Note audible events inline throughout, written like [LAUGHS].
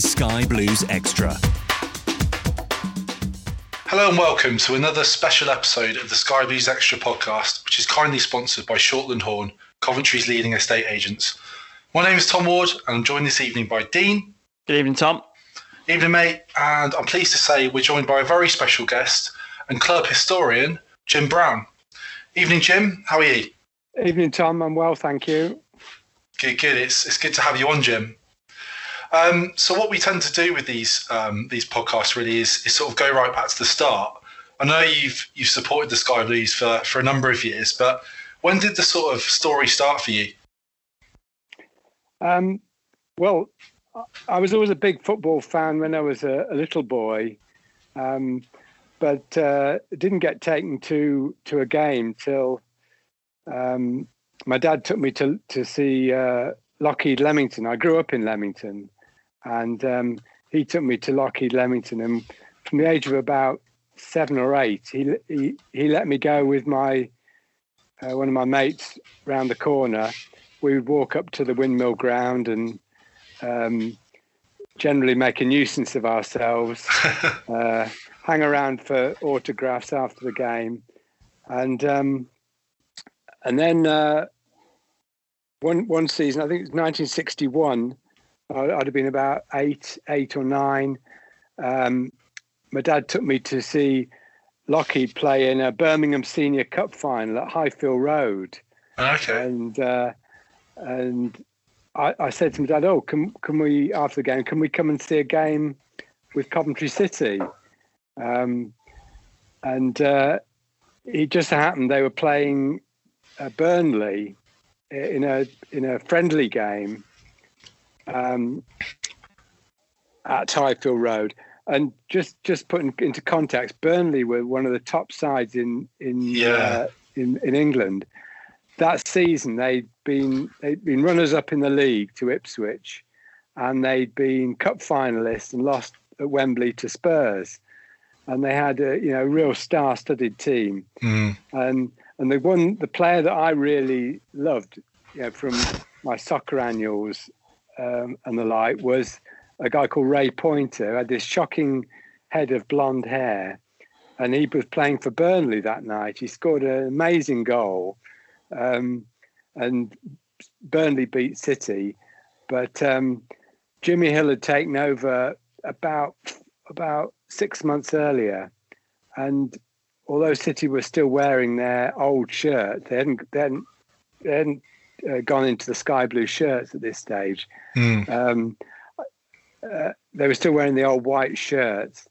Is Sky Blues Extra. Hello and welcome to another special episode of the Sky Blues Extra podcast, which is kindly sponsored by Shortland Horne, Coventry's leading estate agents. My name is Tom Ward, and I'm joined this evening by Dean. Good evening, Tom. Evening, mate. And I'm pleased to say we're joined by a very special guest and club historian, Jim Brown. Evening, Jim. How are you? Evening, Tom. I'm well, thank you. Good, good. It's it's good to have you on, Jim. Um, so what we tend to do with these um, these podcasts really is, is sort of go right back to the start. I know you've you've supported the Sky Blues for, for a number of years, but when did the sort of story start for you? Um, well, I- was always a big football fan when I was a, a little boy, um, but uh, didn't get taken to to a game till um, my dad took me to to see uh, Lockheed Leamington. I grew up in Leamington, and um, he took me to Lockheed Leamington. And from the age of about seven or eight, he he, he let me go with my uh, one of my mates round the corner. We would walk up to the windmill ground and um, generally make a nuisance of ourselves, [LAUGHS] uh, hang around for autographs after the game, and um, and then uh, one one season, I think it was 1961. I- I'd have been about eight, eight or nine. Um, my dad took me to see Lockheed play in a Birmingham Senior Cup final at Highfield Road Okay. and uh, and I, I said to my dad, "Oh, can can we after the game? Can we come and see a game with Coventry City?" Um, and uh, it just happened they were playing uh, Burnley in a in a friendly game um, at Highfield Road. And just just putting into context, Burnley were one of the top sides in in Yeah. uh, in in England that season they'd been they'd been runners up in the league to Ipswich, and they'd been cup finalists and lost at Wembley to Spurs, and they had a you know real star-studded team, Mm. and and the one the player that I really loved, you know, from my soccer annuals um, and the like was a guy called Ray Pointer. Who had this shocking head of blonde hair, and he was playing for Burnley that night. He scored an amazing goal, um, and Burnley beat City. But um, Jimmy Hill had taken over about about six months earlier, and although City were still wearing their old shirt, they hadn't they hadn't, they hadn't uh, gone into the sky blue shirts at this stage. Mm. Um, uh, they were still wearing the old white shirts,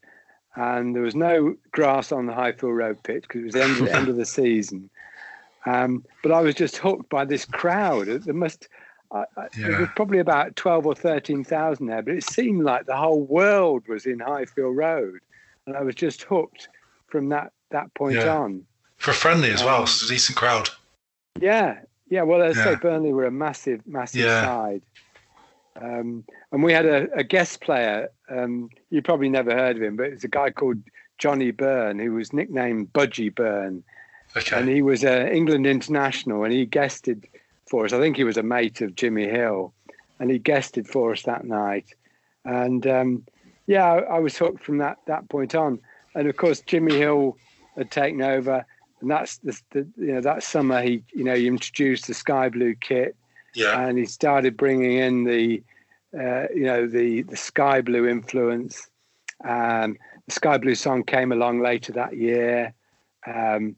and there was no grass on the Highfield Road pitch because it was the end, [LAUGHS] end of the season. Um, but I was just hooked by this crowd. There must I, I, there was probably about twelve or thirteen thousand there, but it seemed like the whole world was in Highfield Road, and I was just hooked from that that point Yeah. on. For friendly as well, Um, it's a decent crowd. Yeah, yeah. Well, as I say, Burnley were a massive, massive Yeah. side. Um, and we had a, a guest player. Um, you probably never heard of him, but it's a guy called Johnny Byrne, who was nicknamed Budgie Byrne, Okay. and he was an England international, and he guested for us. I think he was a mate of Jimmy Hill, and he guested for us that night. And um, yeah, I, I was hooked from that that point on. And of course, Jimmy Hill had taken over, and that's the, the you know that summer he you know he introduced the sky blue kit, yeah. and he started bringing in the uh, you know the the sky blue influence. Um, the sky blue song came along later that year, um,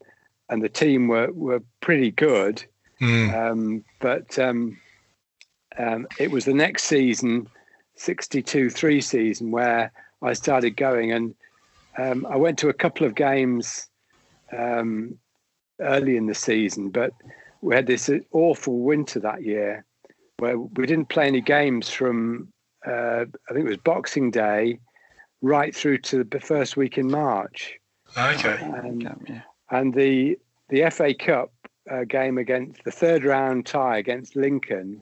and the team were were pretty good. Mm. Um, but um, um, it was the next season, 62 3 season, where I started going. And um, I went to a couple of games um, early in the season, but we had this awful winter that year where we didn't play any games from, uh, I think it was Boxing Day, right through to the first week in March. Okay. And, yeah. and the the FA Cup uh, game against the third round tie against Lincoln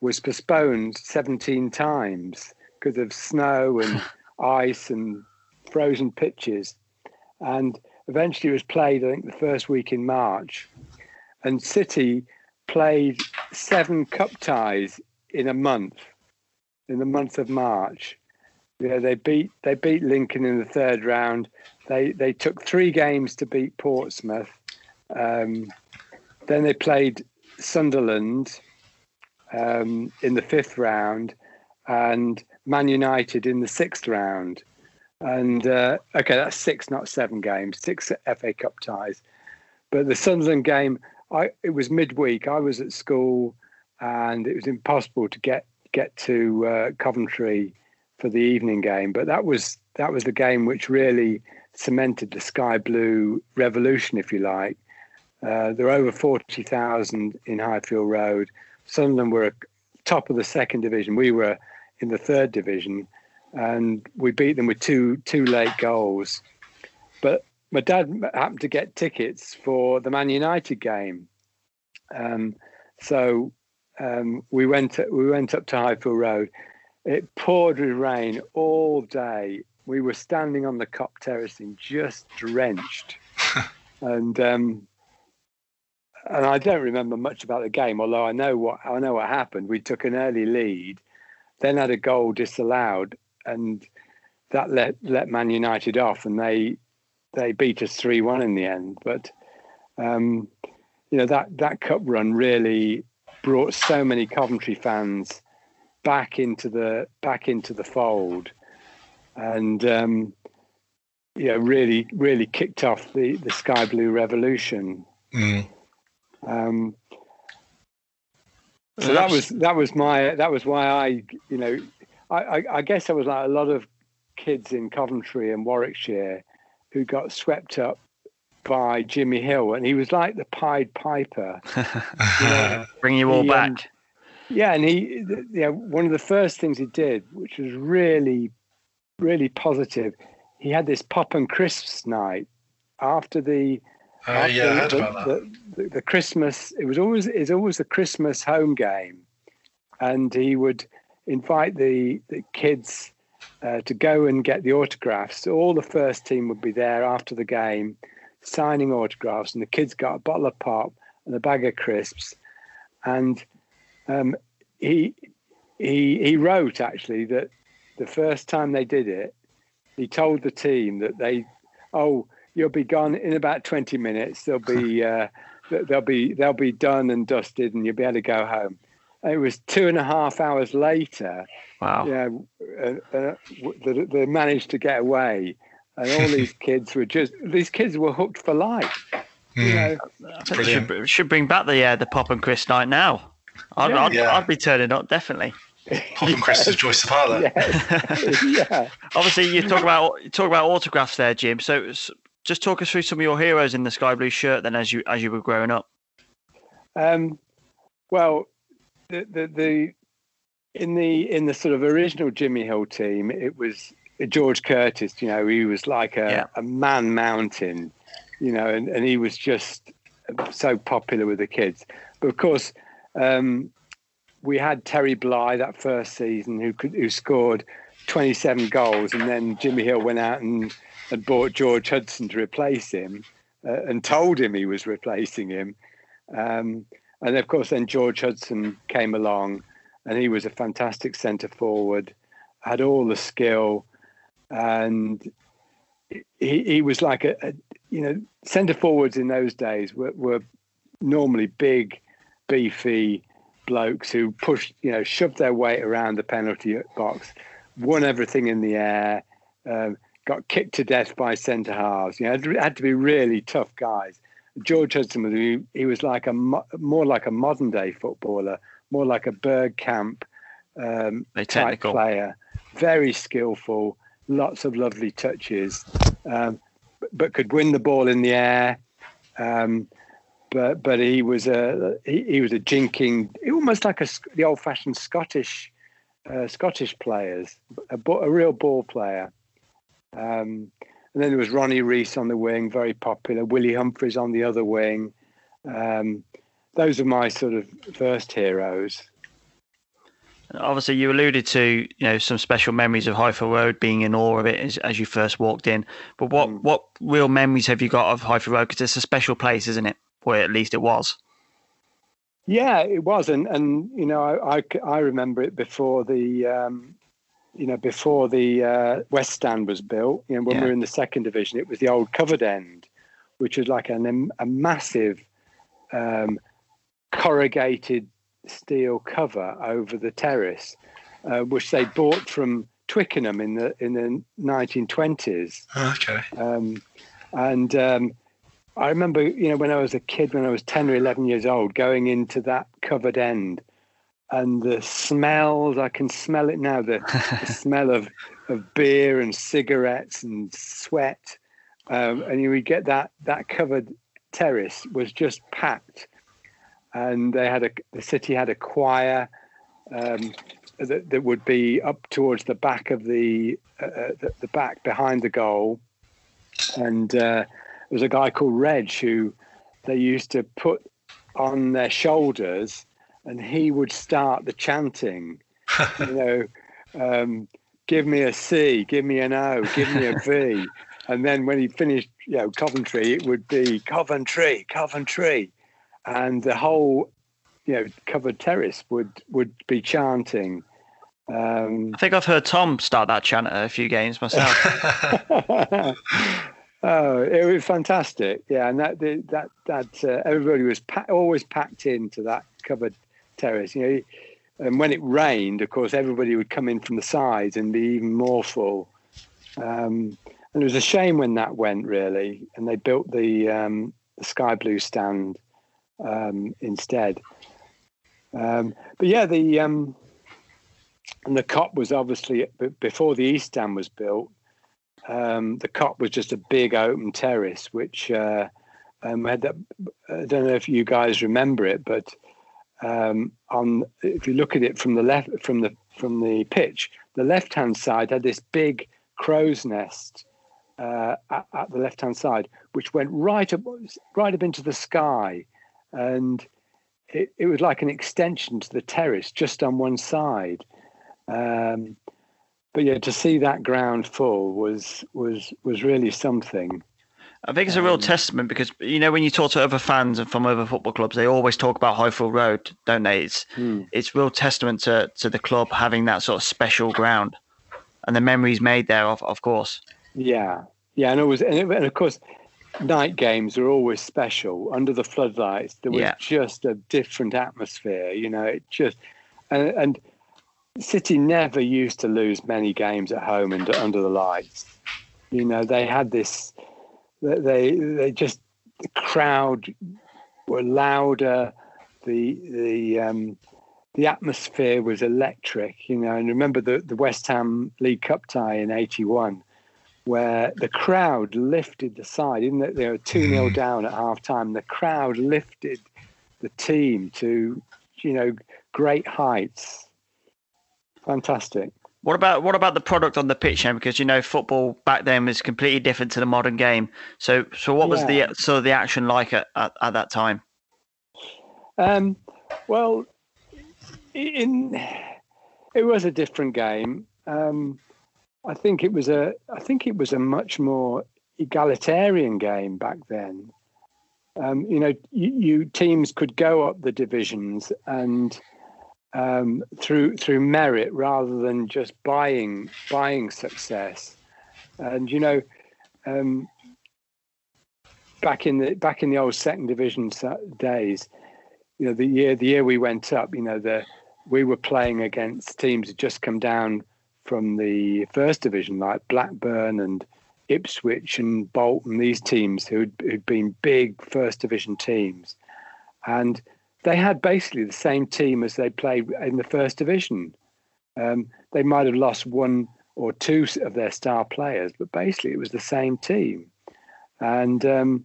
was postponed 17 times because of snow and [LAUGHS] ice and frozen pitches. And eventually was played, I think, the first week in March. And City played seven cup ties in a month, in the month of March. Yeah, they beat they beat Lincoln in the third round. They they took three games to beat Portsmouth. Um, then they played Sunderland um, in the fifth round, and Man United in the sixth round. And uh, okay, that's six, not seven games, six FA Cup ties. But the Sunderland game, I it was midweek. I was at school, and it was impossible to get get to uh, Coventry for the evening game. But that was that was the game which really cemented the sky blue revolution, if you like. Uh, there were over forty thousand in Highfield Road. Sunderland were top of the second division. We were in the third division, and we beat them with two two late goals. But my dad happened to get tickets for the Man United game, um, so um, we went we went up to Highfield Road. It poured with rain all day. We were standing on the Kop terrace and just drenched, [LAUGHS] and um, and I don't remember much about the game. Although I know what I know what happened. We took an early lead, then had a goal disallowed, and that let let Man United off, and they they beat us three one in the end. But um, you know that that cup run really brought so many Coventry fans back into the back into the fold, and um, you know really really kicked off the the sky blue revolution. Mm. Um, so that was that was my that was why I you know I, I, I guess I was like a lot of kids in Coventry and Warwickshire who got swept up by Jimmy Hill and he was like the Pied Piper. [LAUGHS] Yeah. Bring you all He, um, back. Yeah, and he, th- yeah, one of the first things he did, which was really, really positive, he had this pop and crisps night after the. Uh, after yeah, I heard the, about that. The, the, the Christmas. It was always it's always the Christmas home game, and he would invite the the kids uh, to go and get the autographs. So all the first team would be there after the game, signing autographs, and the kids got a bottle of pop and a bag of crisps, and um, he he he wrote actually that the first time they did it, he told the team that they, oh, you'll be gone in about twenty minutes. They'll be [LAUGHS] uh, they'll be they'll be done and dusted, and you'll be able to go home. And it was two and a half hours later. Wow. Yeah, uh, uh, they, they managed to get away, and all these [LAUGHS] kids were just these kids were hooked for life. You know, I think they should, should bring back the uh, the pop and Chris night now. I'd, Yeah. I'd, Yeah. I'd be turning up definitely. Pop and Chris is Joyce the Pilot. [LAUGHS] yeah. Obviously, you talk about you talk about autographs there, Jim. So just talk us through some of your heroes in the sky blue shirt then, as you as you were growing up. Um, well, the, the the in the in the sort of original Jimmy Hill team, it was George Curtis. You know, he was like a, Yeah. a man mountain. You know, and, and he was just so popular with the kids. But of course, um, we had Terry Bly that first season, who could, who scored 27 goals, and then Jimmy Hill went out and had bought George Hudson to replace him, uh, and told him he was replacing him. Um, and of course, then George Hudson came along, and he was a fantastic centre forward, had all the skill, and he, he was like a, a you know centre forwards in those days were, were normally big, beefy blokes who pushed you know shoved their weight around the penalty box, won everything in the air, um, got kicked to death by centre halves. You know, had to be really tough guys. George Hudson was he, he was like a more like a modern day footballer, more like a Bergkamp um, type player, very skillful, lots of lovely touches, um, but, but could win the ball in the air. Um, but but he was a he, he was a jinking, almost like a the old fashioned Scottish uh, Scottish players, a, a real ball player. Um, and then there was Ronnie Rees on the wing, very popular. Willie Humphries on the other wing. Um, those are my sort of first heroes. Obviously, you alluded to you know some special memories of Highfield Road, being in awe of it as, as you first walked in. But what Mm. what real memories have you got of Highfield Road? Because it's a special place, isn't it? Or at least it was. Yeah, it was, and and you know, I I, I remember it before the, um, you know, before the uh, West Stand was built. You know, when Yeah. we were in the second division, it was the old covered end, which was like an a massive, um, corrugated steel cover over the terrace, uh, which they bought from Twickenham in the in the 1920s. Okay. Um, and um, I remember, you know, when I was a kid, when I was 10 or 11 years old, going into that covered end and the smells, I can smell it now, the, the [LAUGHS] smell of, of beer and cigarettes and sweat. Um, and you would get that, that covered terrace was just packed. And they had a, the city had a choir um, that, that would be up towards the back of the, uh, the, the back behind the goal and uh, there was a guy called Reg who they used to put on their shoulders, and he would start the chanting. you [LAUGHS] know, um, give me a C, give me an O, give me a V, [LAUGHS] and then when he finished, you know, Coventry, it would be Coventry, Coventry, and the whole, you know, covered terrace would would be chanting. Um, I think I've heard Tom start that chant at a few games myself. [LAUGHS] oh, it was fantastic. Yeah, and that that that uh, everybody was pa- always packed into that covered terrace. You know, and when it rained, of course, everybody would come in from the sides and be even more full. Um, and it was a shame when that went really, and they built the um, the sky blue stand um, instead. Um, but yeah, the um, and the Kop was obviously before the east stand was built. Um, the Kop was just a big open terrace, which uh, had that. I don't know if you guys remember it, but um, on if you look at it from the left from the from the pitch, the left hand side had this big crow's nest uh, at, at the left hand side, which went right up right up into the sky, and it, it was like an extension to the terrace just on one side. Um, but yeah, to see that ground full was was was really something. I think it's a real testament because you know when you talk to other fans and from other football clubs, they always talk about Highfield Road, don't they? It's Hmm. it's real testament to to the club having that sort of special ground and the memories made there, of of course. Yeah, yeah, and it was, and, it, and of course, night games are always special under the floodlights. There was Yeah. just a different atmosphere, you know. It just and, and City never used to lose many games at home and under the lights. You know, they had this. They they just the crowd were louder. The the um, the atmosphere was electric, you know. And remember the, the West Ham League Cup tie in '81, where the crowd lifted the side, even though they were 2 0 down at half time. The crowd lifted the team to you know great heights. Fantastic. What about what about the product on the pitch then? Because you know football back then was completely different to the modern game. So so what was Yeah. the sort of the action like at, at, at that time? Um, well, in it was a different game. Um, I think it was a I think it was a much more egalitarian game back then. Um, you know, you, you teams could go up the divisions and um, through through merit rather than just buying buying success. And you know, um, back in the back in the old second division days, you know, the year the year we went up, you know, the we were playing against teams that just come down from the first division, like Blackburn and Ipswich and Bolton. These teams who'd, who'd been big first division teams, and they had basically the same team as they played in the first division. Um, they might have lost one or two of their star players, but basically it was the same team. And um,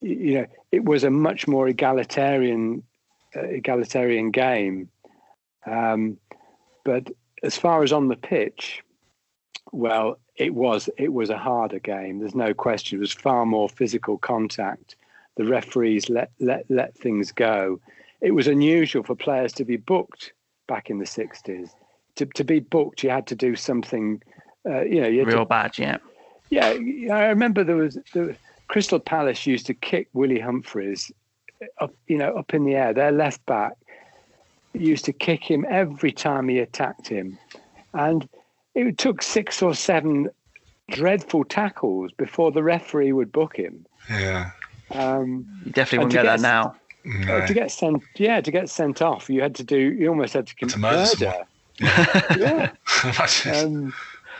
you know, it was a much more egalitarian uh, egalitarian game. Um, but as far as on the pitch, well, it was it was a harder game. There's no question. It was far more physical contact. The referees let let let things go. It was unusual for players to be booked back in the '60s. To to be booked, you had to do something. Uh, you know, you had Real to, bad, yeah. yeah, yeah, I remember there was the Crystal Palace used to kick Willie Humphries up, you know, up in the air. Their left back used to kick him every time he attacked him, and it took six or seven dreadful tackles before the referee would book him. Yeah. Um, You definitely And wouldn't to get that get- now. uh, to get sent, yeah, to get sent off, you had to do. You almost had to commit murder murder. someone. [LAUGHS] yeah. [LAUGHS] Um,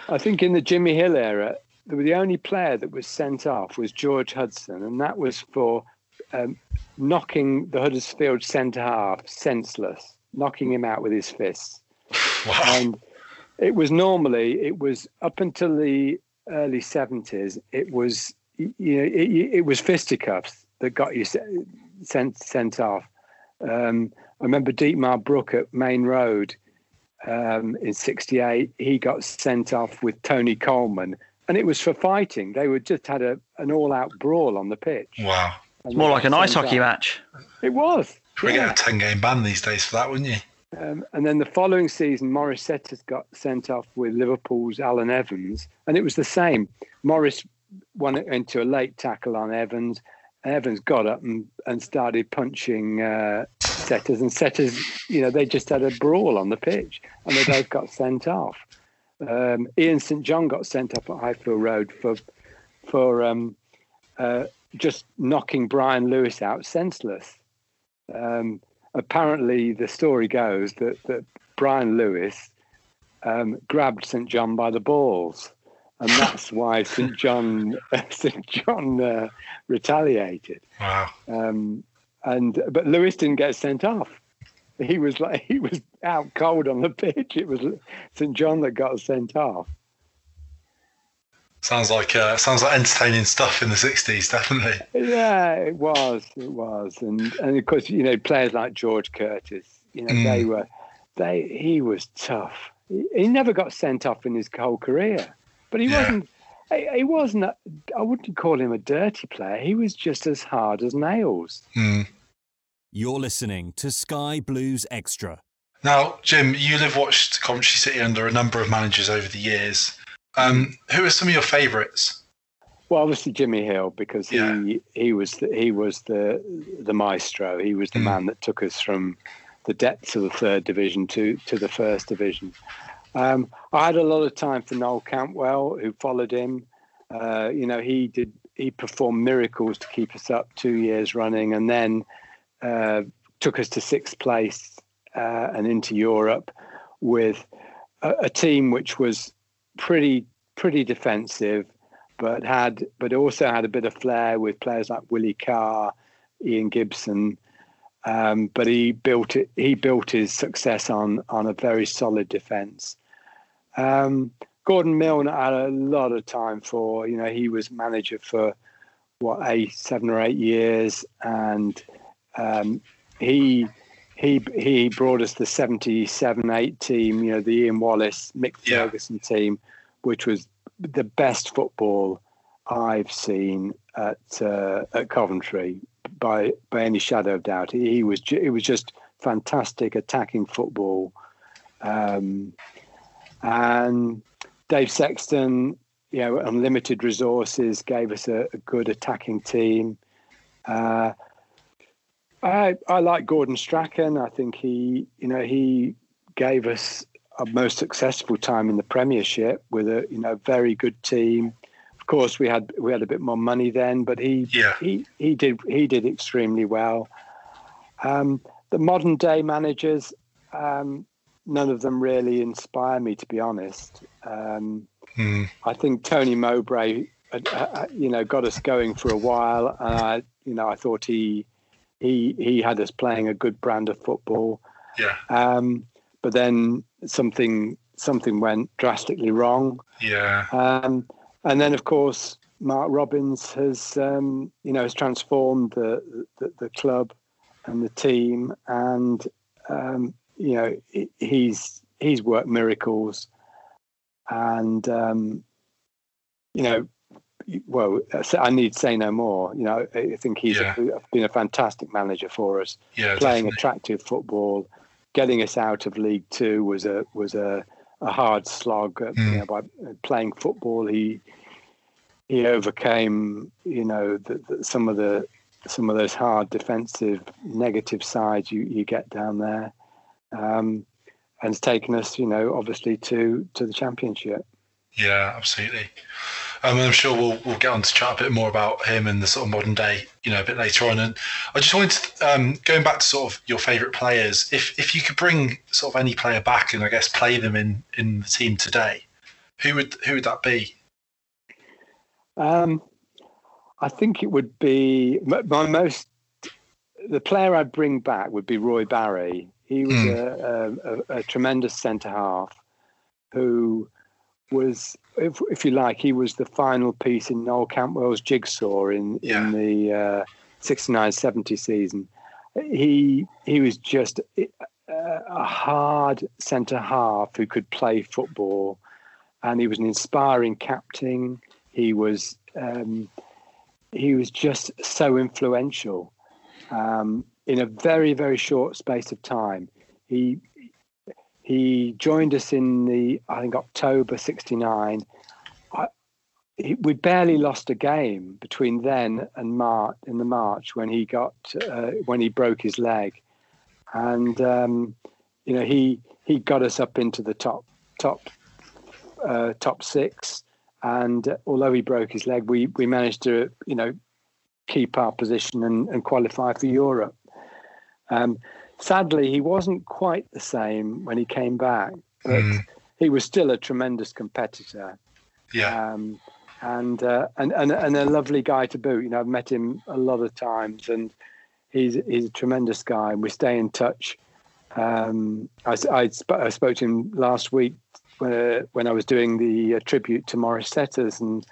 I think in the Jimmy Hill era, the, the only player that was sent off was George Hudson, and that was for um, knocking the Huddersfield centre half senseless, knocking him out with his fists. [LAUGHS] wow. And it was normally, it was up until the early 70s, it was, you know, it, it was fisticuffs that got you sent sent off. Um, I remember Dietmar Bruck at Maine Road um, in '68. He got sent off with Tony Coleman, and it was for fighting. They were just had a an all-out brawl on the pitch. wow. It's more like an ice hockey off. match. It was. We yeah. get a 10 game ban these days for that, wouldn't you? Um, and then the following season, Maurice Setters got sent off with Liverpool's Alan Evans, and it was the same. Maurice went into a late tackle on Evans. Evans got up and, and started punching uh, Setters, and Setters, you know, they just had a brawl on the pitch, and they both got sent off. Um, Ian St John got sent off at Highfield Road for for um, uh, just knocking Brian Lewis out senseless. Um, apparently the story goes that, that Brian Lewis um, grabbed St John by the balls, and that's why St John [LAUGHS] St John uh, retaliated. Wow. Um, and but Lewis didn't get sent off. He was like [LAUGHS] he was out cold on the pitch. It was St John that got sent off. Sounds like uh, sounds like entertaining stuff in the 60s, definitely. Yeah, it was. It was, and and of course, you know, players like George Curtis. You know, they were, they. He was tough. He, he never got sent off in his whole career, but he Yeah. wasn't. He, he wasn't. a- I wouldn't call him a dirty player. He was just as hard as nails. Hmm. You're listening to Sky Blues Extra. Now, Jim, you have watched Coventry City under a number of managers over the years. Um, who are some of your favourites? Well, obviously Jimmy Hill because he Yeah. he was the, he was the the maestro. He was the Mm. man that took us from the depths of the third division to to the first division. Um, I had a lot of time for Noel Cantwell, who followed him. Uh, you know, he did he performed miracles to keep us up two years running, and then uh, took us to sixth place uh, and into Europe with a, a team which was pretty pretty defensive, but had but also had a bit of flair with players like Willie Carr, Ian Gibson. Um, but he built it. He built his success on on a very solid defence. Um, Gordon Milne had a lot of time for. You know, he was manager for what eight, seven or eight years, and um, he he he brought us the 77-8 team, you know, the Ian Wallace, Mick Yeah. Ferguson team, which was the best football I've seen at uh, at Coventry by by any shadow of doubt. He, he was it was just fantastic attacking football, um, and Dave Sexton, you know, unlimited resources, gave us a, a good attacking team. Uh, I I like Gordon Strachan. I think he, you know, he gave us a most successful time in the Premiership with a you know very good team. Of course, we had we had a bit more money then, but he Yeah. he he did he did extremely well. Um, the modern day managers, um, none of them really inspire me, to be honest. Um, Hmm. I think Tony Mowbray, uh, uh, you know, got us going for a while. And I, you know, I thought he he he had us playing a good brand of football. Yeah. Um, but then something something went drastically wrong. Yeah. Um, and then, of course, Mark Robins has, um, you know, has transformed the, the the club and the team, and um, you know, he's he's worked miracles, and um, you know, well, I need to say no more. You know, I think he's Yeah. a, been a fantastic manager for us Yeah. playing definitely. attractive football, getting us out of League Two was a was a, a hard slog. Mm. You know, by playing football, he he overcame you know the, the, some of the some of those hard defensive negative sides you, you get down there, um, and it's taken us you know obviously to to the championship. Yeah, absolutely. Um, and I'm sure we'll we'll get on to chat a bit more about him and the sort of modern day, you know, a bit later on. And I just wanted to, um, going back to sort of your favourite players, if if you could bring sort of any player back and I guess play them in in the team today, who would who would that be? Um, I think it would be my most. The player I'd bring back would be Roy Barry. He was Mm. a, a, a, tremendous centre half who was, if, if you like, he was the final piece in Noel Cantwell's jigsaw in, Yeah. in the uh, 69 70 season. He, he was just a, a hard centre half who could play football, and he was an inspiring captain. He was um, he was just so influential um, in a very very short space of time. He he joined us in the I think October '69. We barely lost a game between then and March in the March when he got uh, when he broke his leg, and um, you know he he got us up into the top top uh, top six. And uh, although he broke his leg, we we managed to you know keep our position and, and qualify for Europe. Um, sadly, he wasn't quite the same when he came back, but Mm. he was still a tremendous competitor Yeah, um, and, uh, and and and a lovely guy to boot. You know, I've met him a lot of times, and he's he's a tremendous guy, and we stay in touch. Um, I, I, sp- I spoke to him last week when, uh, when I was doing the uh, tribute to Maurice Setters, and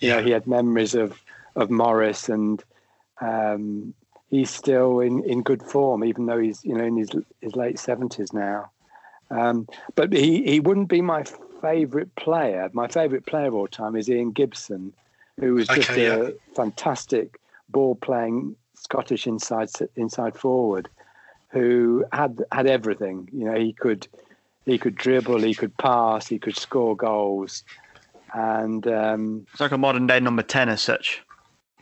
you know he had memories of of Maurice, and um, he's still in, in good form, even though he's you know in his his late seventies now. Um, but he, he wouldn't be my favourite player. My favourite player of all time is Ian Gibson, who was just Okay, a yeah. fantastic ball playing Scottish inside inside forward, who had had everything. You know, he could he could dribble, he could pass, he could score goals, and um, It's like a modern day number ten as such.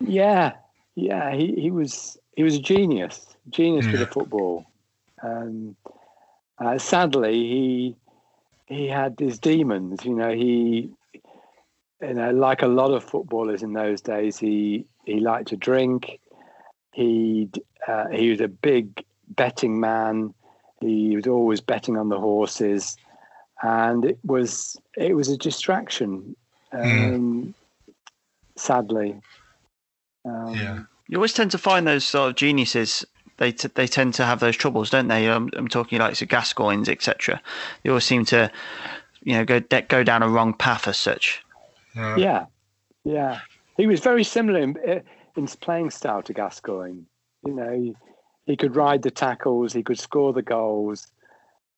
yeah, yeah, he, he was he was a genius, genius with the football. Um, uh, sadly, he he had his demons. You know, he you know like a lot of footballers in those days, he he liked to drink. He uh, he was a big betting man. He was always betting on the horses, and it was it was a distraction. Um, Sadly, um, yeah, You always tend to find those sort of geniuses. They t- they tend to have those troubles, don't they? Um, I'm talking like so Gascoignes, etc. They always seem to, you know, go de- go down a wrong path as such. Uh, Yeah, yeah. He was very similar in, in his playing style to Gascoigne. You know, he, he could ride the tackles, he could score the goals,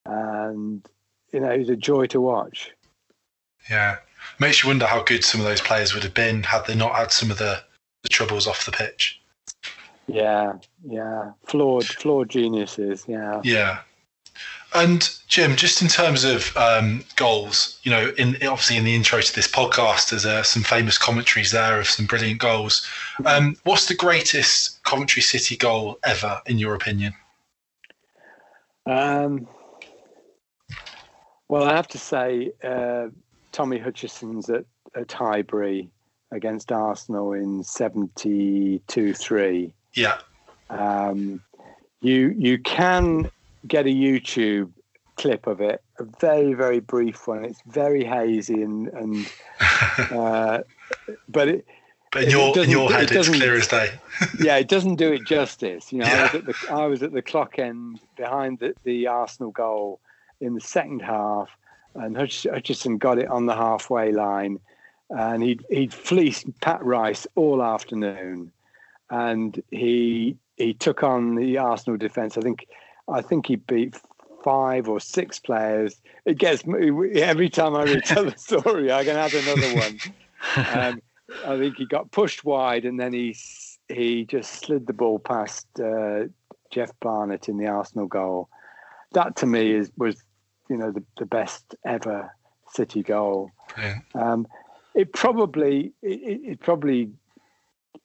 and you know, he was a joy to watch. Yeah, makes you wonder how good some of those players would have been had they not had some of the, the troubles off the pitch. Yeah, yeah, flawed, flawed geniuses. Yeah, yeah. And Jim, just in terms of um, goals, you know, in obviously in the intro to this podcast, there's uh, some famous commentaries there of some brilliant goals. Um, what's the greatest Coventry City goal ever, in your opinion? Um, well, I have to say, uh, Tommy Hutchison's at, at Highbury against Arsenal in 72 3. Yeah. Um, you you can get a YouTube clip of it, a very very brief one. It's very hazy and and [LAUGHS] uh, but it. But in your in your head, it it's clear as day. [LAUGHS] yeah, it doesn't do it justice. You know, yeah. I was at the I was at the clock end behind the, the Arsenal goal in the second half, and Hutchison got it on the halfway line, and he'd he'd fleeced Pat Rice all afternoon, and he he took on the Arsenal defence. I think I think he beat five or six players. It gets me every time I [LAUGHS] retell the story. I can add another one. Um, I think he got pushed wide, and then he he just slid the ball past uh, Geoff Barnett in the Arsenal goal. That to me is was you know the, the best ever City goal. Yeah. Um, it probably it, it probably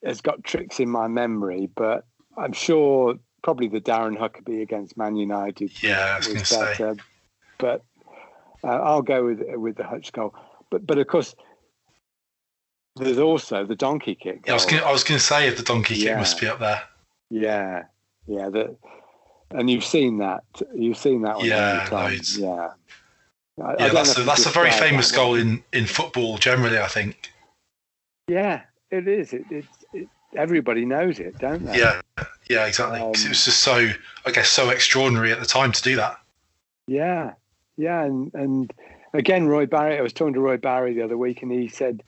has got tricks in my memory, but I'm sure probably the Darren Huckerby against Man United. Yeah, I was, was better. Say. But uh, I'll go with with the Hutch goal. But but of course, there's also the donkey kick. Yeah, I was gonna, I was going to say if the donkey kick must be up there. Yeah, yeah. The, and you've seen that. You've seen that one. Yeah. Yeah. I, yeah, I that's a, that's a very famous goal in, in football generally. I think. Yeah, it is. It, it, it everybody knows it, don't they? Yeah, yeah, exactly. Um, it was just so, I guess, so extraordinary at the time to do that. Yeah, yeah, and and again, Roy Barry. I was talking to Roy Barry the other week, and he said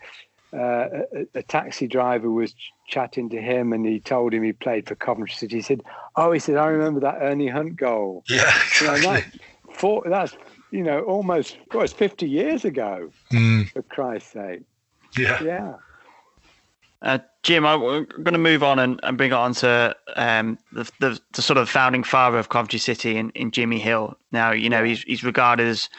uh, a, a, taxi driver was chatting to him, and he told him he played for Coventry City. He said, "Oh, he said, I remember that Ernie Hunt goal. Yeah, exactly. You know, that, for, that's you know almost well, it's fifty years ago. Mm. For Christ's sake. Yeah. Yeah. Uh, Jim, I'm going to move on and, and bring on to um, the, the, the, sort of founding father of Coventry City in, in Jimmy Hill. Now, you know, he's, he's regarded as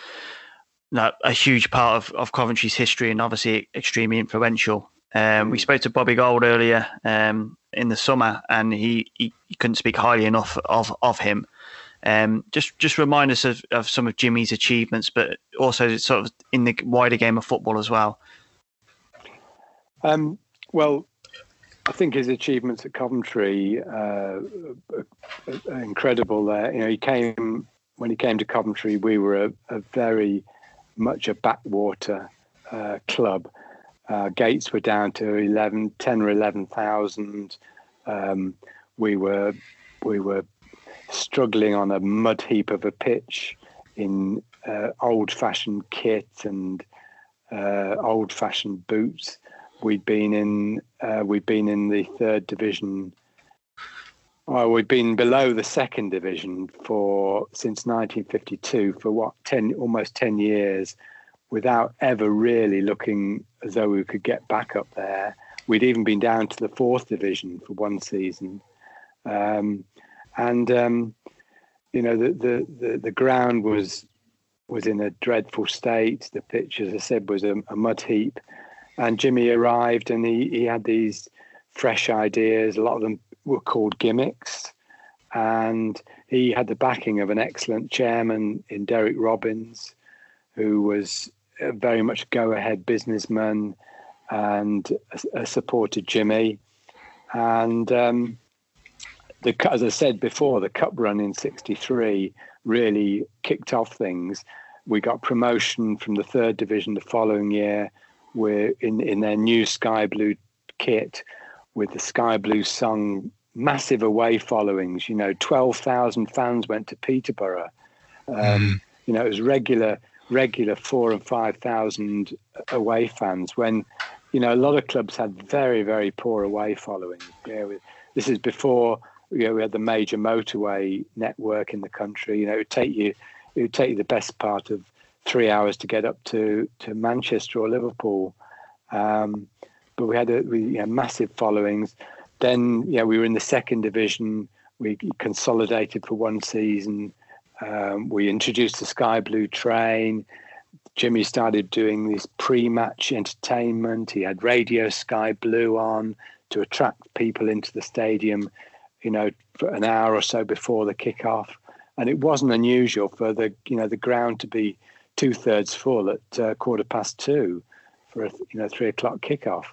you know, a huge part of, of Coventry's history and obviously extremely influential. Um, we mm. spoke to Bobby Gould earlier um, in the summer, and he, he, he, couldn't speak highly enough of, of him. Um, just just remind us of, of some of Jimmy's achievements, but also sort of in the wider game of football as well. Um, well, I think his achievements at Coventry uh, are incredible. There, you know, he came when he came to Coventry. We were a, a very much a backwater uh, club. Uh, gates were down to 11, 10 or eleven thousand. Um, we were we were struggling on a mud heap of a pitch in uh, old-fashioned kit and uh, old-fashioned boots we'd been in uh, we'd been in the third division. Well, we'd been below the second division for since 1952 for what ten almost ten years, without ever really looking as though we could get back up there. We'd even been down to the fourth division for one season, um, and um, you know the, the the the ground was was in a dreadful state. The pitch, as I said, was a, a mud heap and Jimmy arrived and he, he had these fresh ideas. A lot of them were called gimmicks. And he had the backing of an excellent chairman in Derrick Robins, who was very much go ahead businessman and supported Jimmy. And um, the, as I said before, the cup run in 63 really kicked off things. We got promotion from the third division the following year were in, in their new sky blue kit with the sky blue song massive away followings you know 12,000 fans went to Peterborough um, mm. you know it was regular regular 4 and 5,000 away fans when you know a lot of clubs had very very poor away following yeah, this is before you know, we had the major motorway network in the country. You know, it would take you, it would take you the best part of three hours to get up to to Manchester or Liverpool. Um, but we had a we, you know, massive followings. Then, yeah, we were in the second division. We consolidated for one season. Um, we introduced the Sky Blue train. Jimmy started doing this pre-match entertainment. He had Radio Sky Blue on to attract people into the stadium, you know, for an hour or so before the kickoff. And it wasn't unusual for the, you know, the ground to be two thirds full at uh, quarter past two for a, you know, three o'clock kickoff.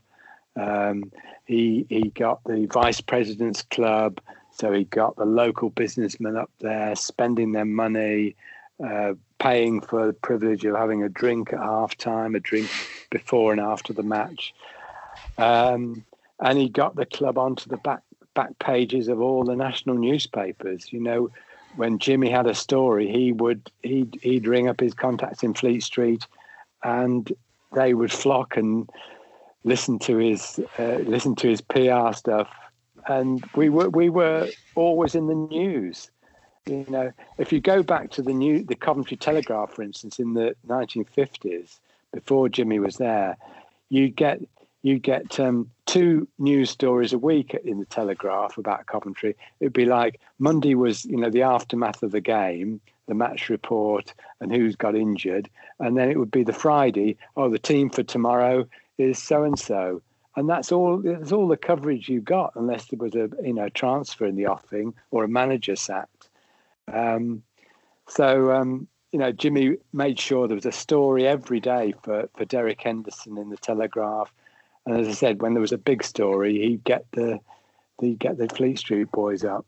Um, he he got the vice president's club, so he got the local businessmen up there spending their money, uh, paying for the privilege of having a drink at half time, a drink before and after the match. Um, and he got the club onto the back back pages of all the national newspapers. You know, when Jimmy had a story, he would he'd he'd ring up his contacts in Fleet Street, and they would flock and listen to his uh, listen to his PR stuff, and we were we were always in the news. You know, if you go back to the new the Coventry Telegraph, for instance, in the 1950s, before Jimmy was there, you get you get um, two news stories a week in the Telegraph about Coventry. It'd be like Monday was, you know, the aftermath of the game, the match report, and who's got injured, and then it would be the Friday. Oh, the team for tomorrow is so and so, and that's all. That's all the coverage you got, unless there was a you know transfer in the offing or a manager sacked. Um, so um, you know, Jimmy made sure there was a story every day for for Derek Henderson in the Telegraph and as I said, when there was a big story, he'd get the he'd get the Fleet Street boys up.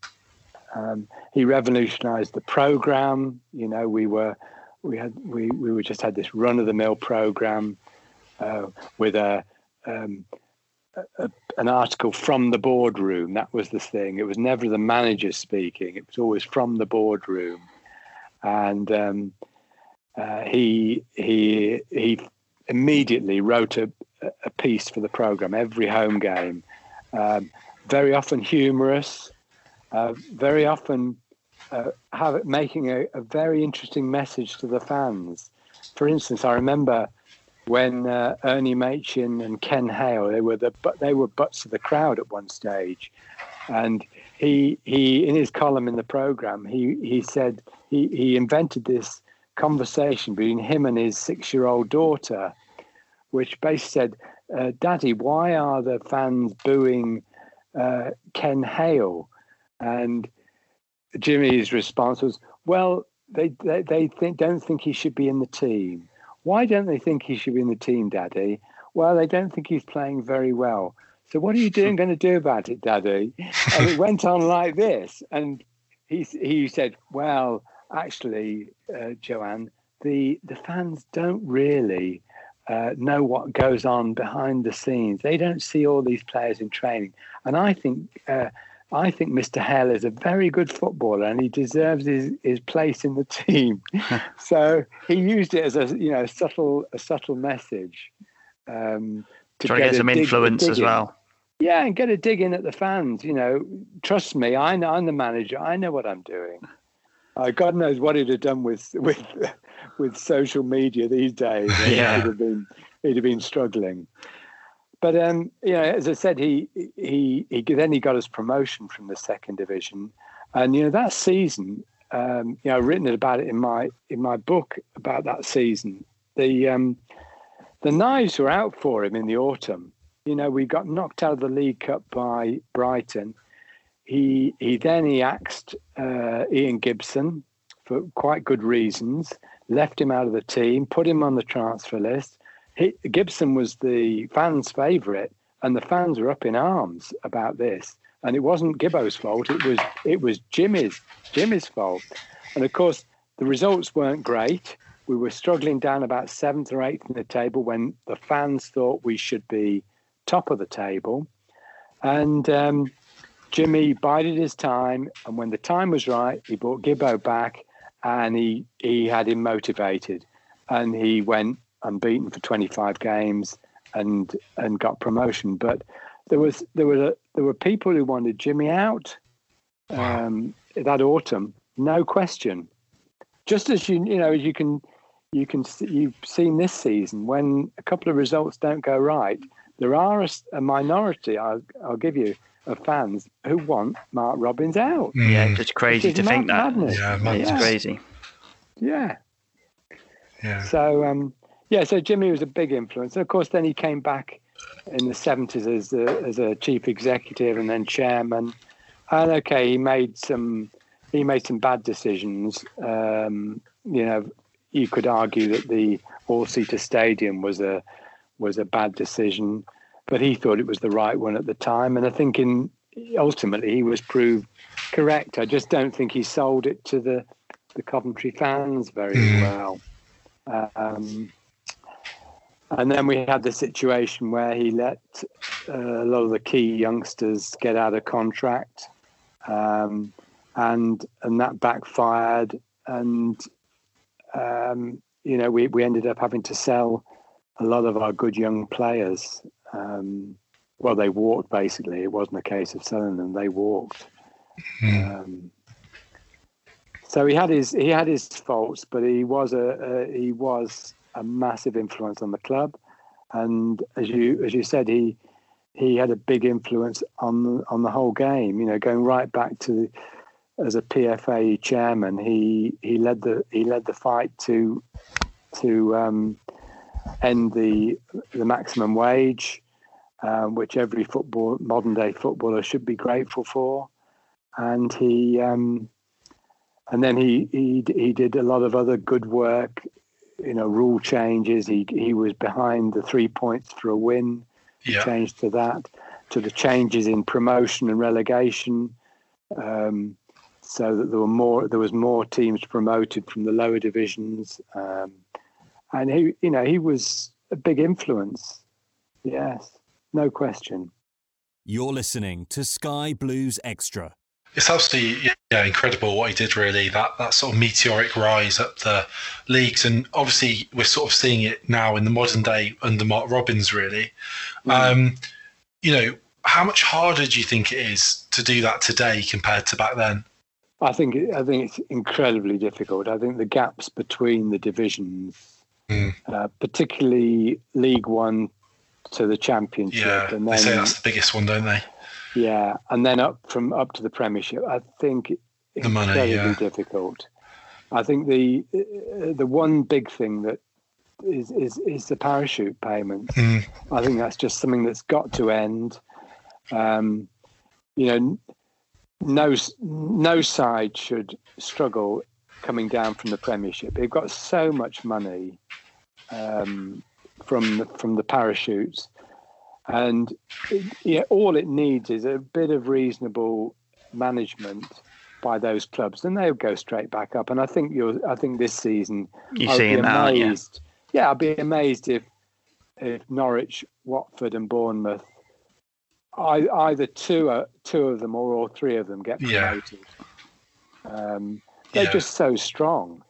Um, he revolutionised the program. You know, we were we had we we were just had this run of the mill program uh, with a, um, a, an article from the boardroom. That was the thing. It was never the manager speaking. It was always from the boardroom, and um, uh, he he he immediately wrote a, a piece for the program every home game. Um, very often humorous, uh, very often uh, have making a, a, very interesting message to the fans. For instance, I remember when uh, Ernie Machin and Ken Hale they were the they were butts of the crowd at one stage, and he he in his column in the program he he said he he invented this conversation between him and his six year old daughter which basically said, uh, Daddy, why are the fans booing uh, Ken Hale? And Jimmy's response was, well, they, they, they think, don't think he should be in the team. Why don't they think he should be in the team, Daddy? Well, they don't think he's playing very well. So what are you doing going to do about it, Daddy? [LAUGHS] And it went on like this. And he, he said, well, actually, uh, Joanne, the, the fans don't really uh, know what goes on behind the scenes. They don't see all these players in training, and I think uh, I think Mr. Hale is a very good footballer, and he deserves his, his place in the team. [LAUGHS] so he used it as a you know subtle a subtle message um, to Try get, get some dig, influence as well. Yeah, and get a dig in at the fans. You know, trust me, I know I'm the manager. I know what I'm doing. Uh, God knows what he'd have done with [LAUGHS] with with social media these days. [LAUGHS] Yeah. He'd have been he'd have been struggling. But um, you know, as I said, he he he then he got his promotion from the second division, and you know that season, um, you know, I've written about it in my in my book about that season. The um, the knives were out for him in the autumn. You know, we got knocked out of the League Cup by Brighton. He he then he axed uh, Ian Gibson for quite good reasons left him out of the team, put him on the transfer list. He, Gibson was the fans' favourite, and the fans were up in arms about this. And it wasn't Gibbo's fault; it was it was Jimmy's Jimmy's fault. And of course, the results weren't great. We were struggling down about seventh or eighth in the table when the fans thought we should be top of the table. And um, Jimmy bided his time, and when the time was right, he brought Gibbo back and he he had him motivated, and he went unbeaten for 25 games and and got promotion. But there was there were there were people who wanted Jimmy out, um, that autumn, no question. Just as you you know, you can you can see, you've seen this season when a couple of results don't go right, there are a, a minority. I'll, I'll give you of fans who want Mark Robins out. Mm. Yeah, it's crazy to think that. madness. Yeah, It's madness. Yeah. crazy. Yeah. Yeah. So um, yeah, so Jimmy was a big influence. And of course, then he came back in the seventies as a, as a chief executive and then chairman. And okay, he made some he made some bad decisions. Um, you know, you could argue that the all seater stadium was a was a bad decision, but he thought it was the right one at the time. And I think in ultimately he was proved correct. I just don't think he sold it to the the Coventry fans very Mm. well. Um, and then we had the situation where he let uh, a lot of the key youngsters get out of contract, um, and and that backfired. And um, you know, we we ended up having to sell a lot of our good young players. Um, well, they walked basically. It wasn't a case of selling them; they walked. Um, so he had his he had his faults, but he was a, a he was a massive influence on the club, and as you as you said, he he had a big influence on on the whole game. You know, going right back to as a PFA chairman, he he led the he led the fight to to um, end the the maximum wage, um, which every football modern day footballer should be grateful for, and he. Um, and then he, he he did a lot of other good work, you know, rule changes. He he was behind the three points for a win. He Yeah. changed to that, to the changes in promotion and relegation, um, so that there were more there was more teams promoted from the lower divisions, um, and he you know he was a big influence. Yes, no question. You're listening to Sky Blues Extra. It's absolutely yeah incredible what he did. Really, that that sort of meteoric rise up the leagues, and obviously we're sort of seeing it now in the modern day under Mark Robins. Really, um, you know, how much harder do you think it is to do that today compared to back then? I think I think it's incredibly difficult. I think the gaps between the divisions, Mm. uh, particularly League One to the Championship, Yeah, and they say that's the biggest one, don't they? yeah, and then up from up to the Premiership. I think The money, incredibly yeah. difficult. I think the the one big thing that is is is the parachute payment. Mm. I think that's just something that's got to end. Um, you know, no no side should struggle coming down from the Premiership. They've got so much money um, from the, from the parachutes, and it, yeah, all it needs is a bit of reasonable management by those clubs, and they'll go straight back up. And I think you're. I think this season, You're I'd be seeing that, aren't amazed. Yeah, I'd be amazed if if Norwich, Watford, and Bournemouth, I, either two uh, two of them or all three of them get Yeah. promoted. Um, they're Yeah. just so strong,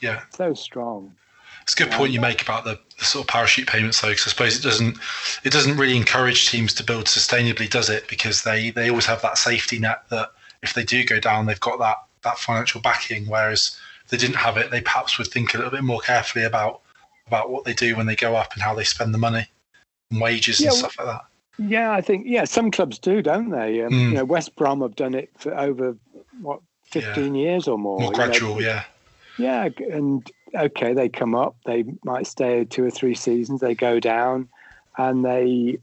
Yeah. so strong. It's a good point you make about the, the sort of parachute payments, though, because I suppose it doesn't it doesn't really encourage teams to build sustainably, does it? Because they they always have that safety net that if they do go down, they've got that that financial backing. Whereas if they didn't have it, they perhaps would think a little bit more carefully about about what they do when they go up and how they spend the money and wages Yeah, and stuff like that. Yeah, I think yeah, some clubs do, don't they? Um, Mm. You know, West Brom have done it for over what fifteen years or more. More you know. gradual, yeah. Yeah, and okay, they come up. They might stay two or three seasons. They go down, and they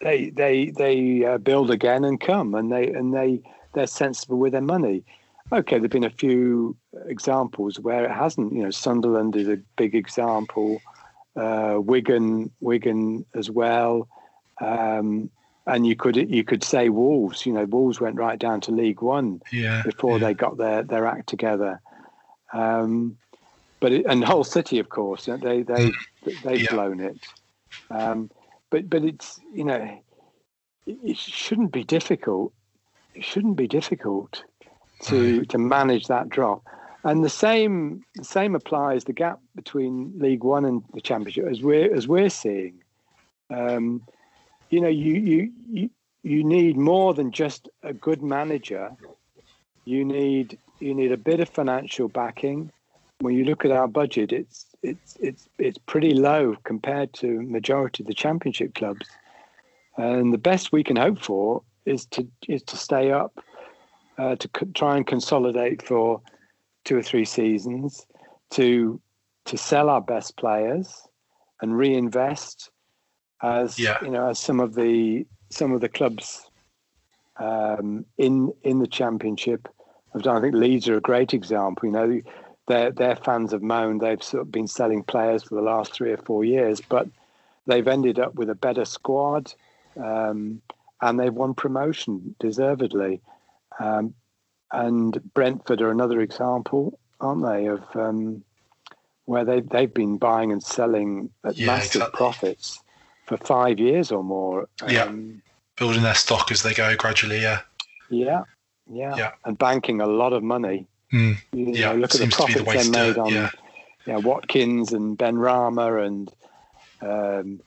they they they uh, build again and come, and they and they they're sensible with their money. Okay, there've been a few examples where it hasn't. You know, Sunderland is a big example. Uh, Wigan, Wigan as well. Um, and you could you could say Wolves. You know, Wolves went right down to League One Yeah. before they got their, their act together. Um, but it, and Hull City, of course, you know, they they [LAUGHS] they've Yeah. blown it. Um, but but it's you know it, shouldn't be difficult. It shouldn't be difficult to to manage that drop. And the same the same applies the gap between League One and the Championship as we're as we're seeing. Um, you know, you you you need more than just a good manager You need you need a bit of financial backing. When you look at our budget, it's it's it's it's pretty low compared to majority of the championship clubs. And the best we can hope for is to is to stay up, uh, to co- try and consolidate for two or three seasons, to to sell our best players and reinvest as Yeah. you know as some of the some of the clubs um, in in the championship have done. I think Leeds are a great example. You know, their their fans have moaned they've sort of been selling players for the last three or four years, but they've ended up with a better squad um, and they've won promotion deservedly. Um, and Brentford are another example, aren't they, of um, where they they've been buying and selling at Yeah, massive exactly. profits for five years or more. Yeah. Um, Building their stock as they go gradually. Yeah. yeah, yeah, Yeah. and banking a lot of money. Mm. You Yeah, know, look at the seems the profits way they made on yeah. yeah, Watkins and Benrahma and um,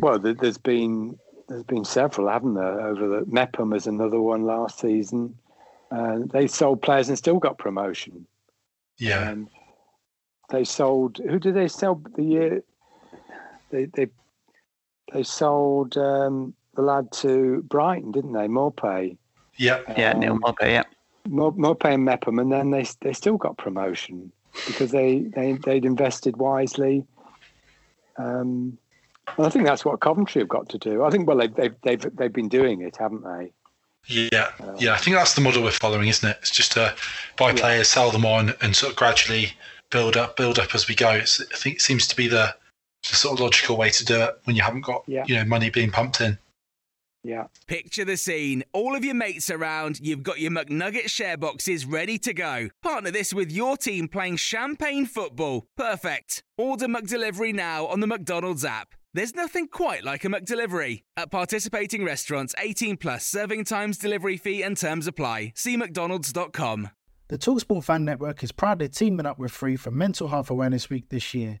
well, there, there's been there's been several, haven't there? Over the Mepham is another one last season. Uh, they sold players and still got promotion. Yeah. Um, they sold. Who did they sell the year? They they they sold um, the lad to Brighton, didn't they? Maupay. Yeah. Yeah, Neal Um, Maupay, yeah. Mo- Maupay and Mepham, and then they they still got promotion because they they they'd invested wisely. Um, and I think that's what Coventry have got to do. I think well they've they've they've, they've been doing it, haven't they? Yeah, yeah. I think that's the model we're following, isn't it? It's just to buy players, sell them on, and sort of gradually build up, build up as we go. It's, I think it seems to be the, the sort of logical way to do it when you haven't got Yeah. you know money being pumped in. Yeah. Picture the scene. All of your mates around, you've got your McNugget share boxes ready to go. Partner this with your team playing champagne football. Perfect. Order McDelivery now on the McDonald's app. There's nothing quite like a McDelivery. At participating restaurants, 18 plus serving times, delivery fee, and terms apply. See McDonald's.com. The Talksport Fan Network is proudly teaming up with Free for Mental Health Awareness Week this year.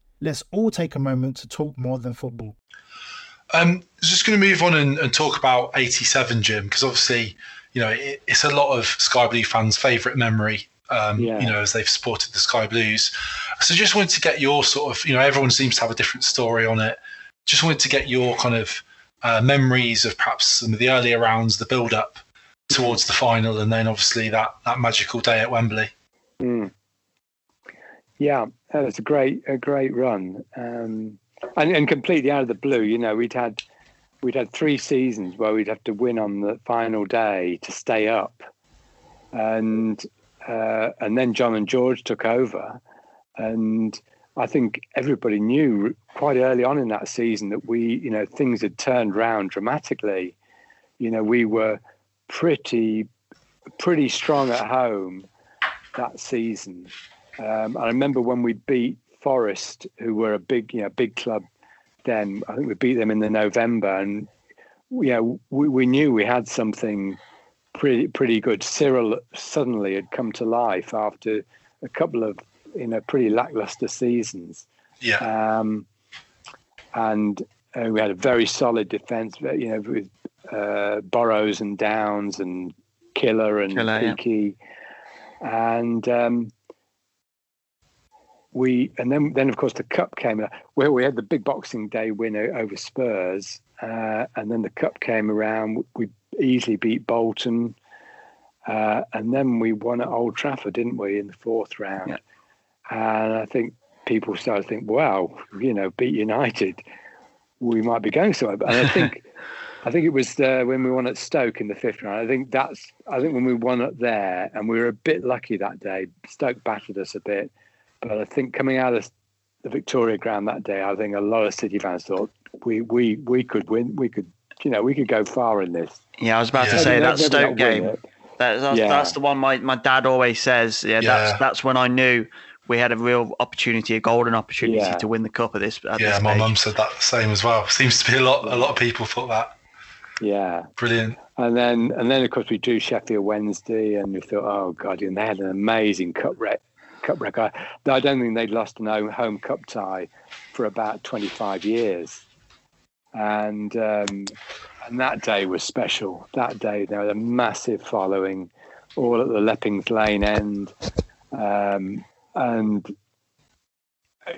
Let's all take a moment to talk more than football. Um, I was just going to move on and, and talk about 87, Jim, because obviously, you know, it, it's a lot of Sky Blue fans' favourite memory, um, Yeah. you know, as they've supported the Sky Blues. So just wanted to get your sort of, you know, everyone seems to have a different story on it. Just wanted to get your kind of uh, memories of perhaps some of the earlier rounds, the build up towards the final, and then obviously that, that magical day at Wembley. Mm. Yeah, that was a great a great run, um, and and completely out of the blue. You know, we'd had we'd had three seasons where we'd have to win on the final day to stay up, and uh, and then John and George took over, and I think everybody knew quite early on in that season that we, you know, things had turned round dramatically. You know, we were pretty pretty strong at home that season. Um, I remember when we beat Forest, who were a big, you know, big club then. I think we beat them in the November, and you know, we, we knew we had something pretty pretty good. Cyrille suddenly had come to life after a couple of you know pretty lackluster seasons, Yeah. um, and uh, we had a very solid defence. You know, with uh, Borrows and Downs and Killer and Killer, yeah. And um, we and then then of course the cup came where we had the big Boxing Day win over Spurs, uh, and then the cup came around. We easily beat Bolton, uh, and then we won at Old Trafford, didn't we, in the fourth round? And I think people started to think, "Wow, you know, beat United, we might be going somewhere." And I think. [LAUGHS] I think it was uh, when we won at Stoke in the fifth round. I think that's. I think when we won up there, and we were a bit lucky that day. Stoke battered us a bit, but I think coming out of the Victoria Ground that day, I think a lot of City fans thought we we we could win. We could, you know, we could go far in this. Yeah, I was about to say Maybe that Stoke game. it. That's, that's, Yeah. that's the one my, my dad always says. Yeah, Yeah. that's that's when I knew we had a real opportunity, a golden opportunity Yeah. to win the cup at this. At Yeah, this my mum said that the same as well. Seems to be a lot. A lot of people thought that. Yeah. Brilliant. And then, and then, of course, we drew Sheffield Wednesday, and we thought, oh god, and they had an amazing cup rec- cup record. I don't think they'd lost a home, cup tie for about twenty five years, and um, and that day was special. That day, there was a massive following, all at the Leppings Lane end, um, and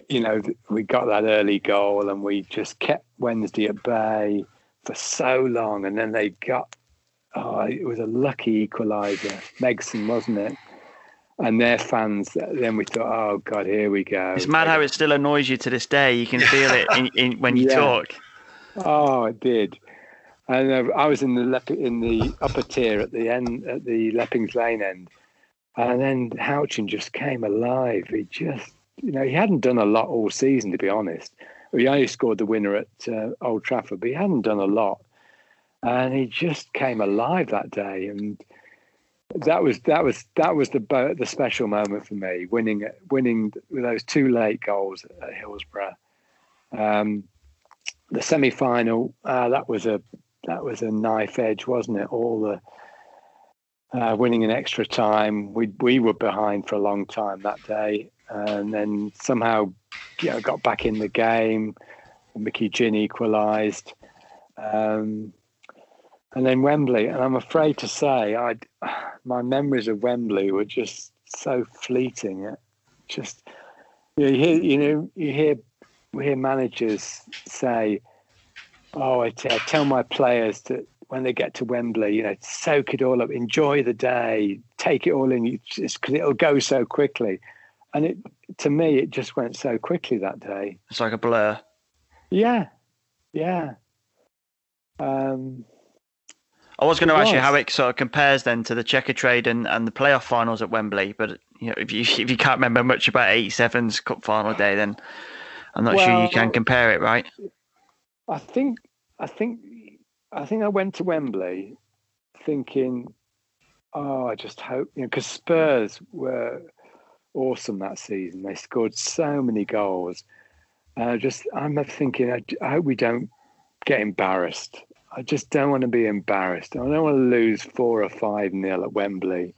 you know we got that early goal, and we just kept Wednesday at bay for so long, and then they got. Oh, it was a lucky equaliser, Megson, wasn't it? And their fans. Then we thought, oh God, here we go. It's mad how it still annoys you to this day. You can feel it in, in, when you [LAUGHS] Yeah. talk. Oh, it did. And uh, I was in the Lep- in the upper tier at the end, at the Leppings Lane end, and then Houchen just came alive. He just, you know, he hadn't done a lot all season, to be honest. He only scored the winner at uh, Old Trafford, but he hadn't done a lot, and he just came alive that day. And that was that was that was the the special moment for me, winning winning those two late goals at Hillsborough. Um, the semi final uh, that was a that was a knife edge, wasn't it? All the uh, winning in extra time. We we were behind for a long time that day, and then somehow you know, got back in the game. Micky Gynn equalised, um, and then Wembley. And I'm afraid to say, I my memories of Wembley were just so fleeting. It just you, know, you hear you know you hear we hear managers say, "Oh, I t- I tell my players to when they get to Wembley, you know, soak it all up, enjoy the day, take it all in, because it'll go so quickly." And it to me, it just went so quickly that day. It's like a blur. Yeah, yeah. Um, I was going to ask you how it sort of compares then to the Checkatrade and, and the playoff finals at Wembley, but you know if you [LAUGHS] if you can't remember much about '87's Cup final day, then I'm not sure you can compare it, right? I think, I think, I think I went to Wembley thinking, oh, I just hope, you know, because Spurs were awesome that season. They scored so many goals. And I just, I'm thinking, I, I hope we don't get embarrassed. I just don't want to be embarrassed. I don't want to lose four or five nil at Wembley.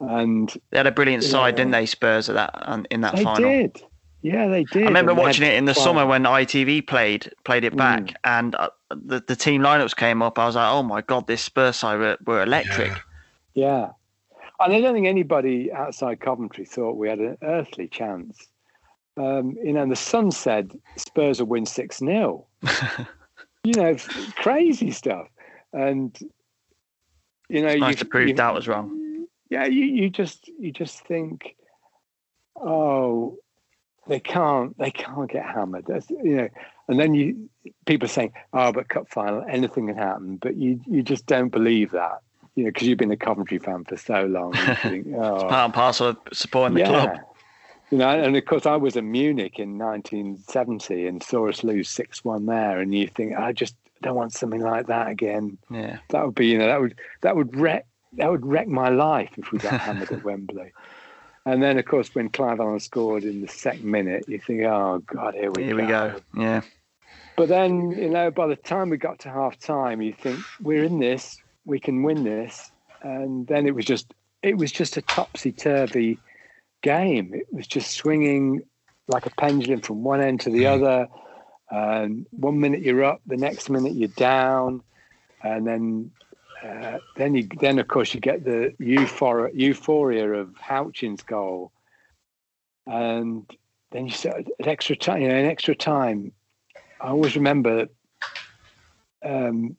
And They had a brilliant side, didn't they, Spurs, at that on- in that they final? did. Yeah, they did. I remember watching it in the quite- summer when ITV played played it back, Mm. and uh, the the team lineups came up. I was like, oh my god, this Spurs side were, were electric. Yeah. And I don't think anybody outside Coventry thought we had an earthly chance. Um, you know, and the Sun said Spurs will win 6 0. [LAUGHS] you know, crazy stuff. And, you know, It's nice you- to prove you- that was wrong. Yeah, you, you just you just think, oh, they can't they can't get hammered. That's, you know, and then you people saying, oh, but cup final, anything can happen. But you you just don't believe that, you know, because you've been a Coventry fan for so long. [LAUGHS] Think, oh, Part and parcel of supporting the club. You know, and of course I was in Munich in 1970 and saw us lose six one there, and you think I just don't want something like that again. Yeah. That would be, you know, that would that would wreck that would wreck my life if we got [LAUGHS] hammered at Wembley. And then, of course, when Clive Allen scored in the second minute, you think, "Oh God, here we Here go." we go. Yeah. But then, you know, by the time we got to half time, you think we're in this, we can win this, and then it was just it was just a topsy turvy game. It was just swinging like a pendulum from one end to the other. And one minute you're up, the next minute you're down, and then uh, then you then of course you get the euphoria euphoria of Houchen's goal, and then you start at extra time. You know, in extra time, I always remember. Um,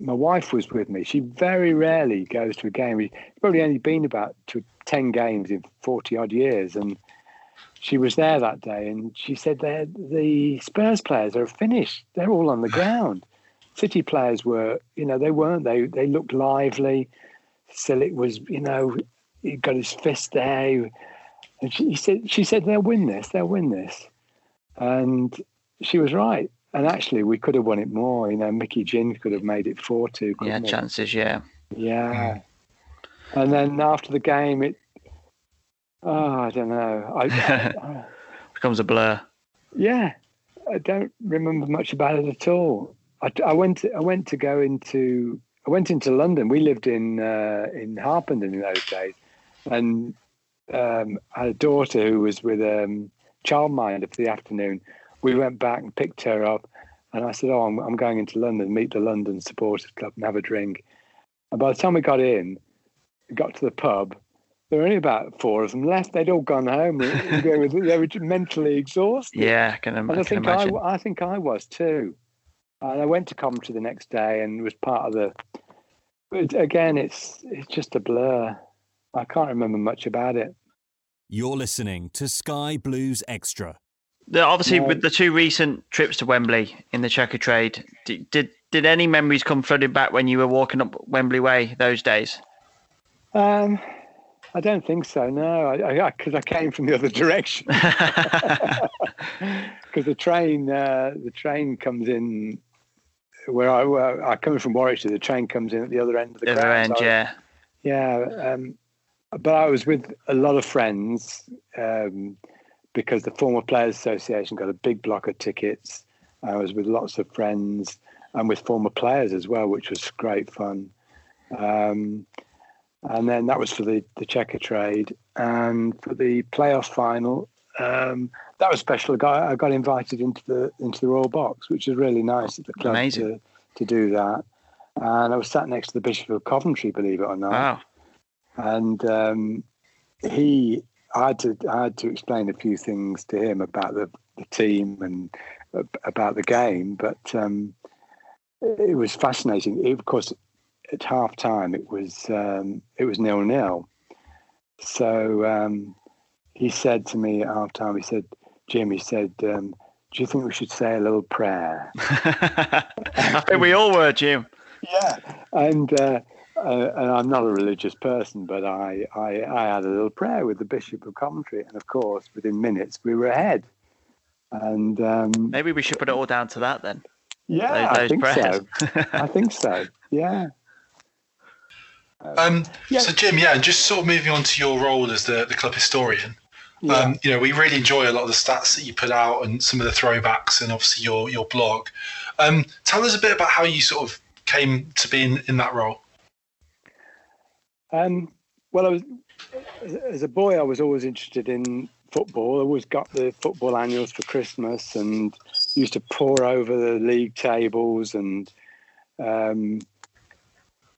my wife was with me. She very rarely goes to a game. She's probably only been about to ten games in forty odd years, and she was there that day. And she said the Spurs players are finished. They're all on the [SIGHS] ground. City players were, you know, they weren't. They they looked lively. Silic was, you know, he got his fist there. And she said, she said, they'll win this. They'll win this. And she was right. And actually, we could have won it more. You know, Micky Gynn could have made it four two. Yeah, chances. Yeah. Yeah, mm. And then after the game, it. Oh, I don't know. I, I, [LAUGHS] Becomes a blur. yeah, I don't remember much about it at all. I, I went. To, I went to go into. I went into London. We lived in uh, in Harpenden in those days, and um, I had a daughter who was with um, childminder for the afternoon. We went back and picked her up, and I said, "Oh, I'm, I'm going into London, meet the London Supporters Club, and have a drink." And by the time we got in, got to the pub. There were only about four of them left. They'd all gone home. they, were, they were mentally exhausted. Yeah, I can, im- And I I can think I, imagine. I think I was too. And I went to Coventry the next day and was part of the. But again, it's it's just a blur. I can't remember much about it. You're listening to Sky Blues Extra. The, obviously, No. with the two recent trips to Wembley in the Checkatrade, did, did did any memories come flooding back when you were walking up Wembley Way those days? Um, I don't think so. No, I because I, came from the other direction. [LAUGHS] Because the train, uh, the train comes in where I where I come from Warwickshire. The train comes in at the other end of the, The other ground, end, so I- yeah. Yeah, um, but I was with a lot of friends um, because the former Players Association got a big block of tickets. I was with lots of friends and with former players as well, which was great fun. Um, and then that was for the, the Checkatrade. And for the playoff final, um, that was special. I got, I got invited into the into the Royal Box, which is really nice at the club Amazing. to, to do that. And I was sat next to the Bishop of Coventry, believe it or not Wow. and um, he I had to I had to explain a few things to him about the, the team and about the game, but um, it was fascinating. It, of course, at half time it was um, it was nil nil. So um, he said to me at half time, he said, Jim, he said, um, do you think we should say a little prayer? [LAUGHS] [LAUGHS] I think we all were, Jim. yeah, and uh, uh, and I'm not a religious person, but I, I I had a little prayer with the Bishop of Coventry, and of course, within minutes we were ahead. And um, Maybe we should put it all down to that then. yeah, those I think prayers. so. I think so. Yeah. Um, Yeah. So, Jim, yeah, just sort of moving on to your role as the, the club historian. Yeah. Um, you know, we really enjoy a lot of the stats that you put out and some of the throwbacks and obviously your your blog. Um, tell us a bit about how you sort of came to be in, in that role. Um, well, I was as a boy, I was always interested in football. I always got the football annuals for Christmas and used to pore over the league tables and, um,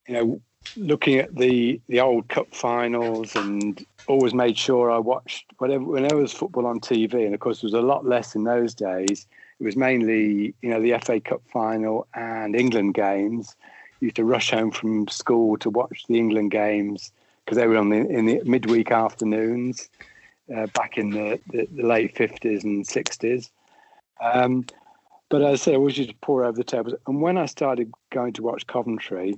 you know, looking at the the old cup finals and always made sure I watched whatever whenever was football on TV. And of course, there was a lot less in those days. It was mainly, you know, the FA Cup final and England games used to rush home from school to watch the England games because they were on the in the midweek afternoons uh, back in the, the, the late fifties and sixties. Um, but as I say, I always used to pour over the tables. And when I started going to watch Coventry,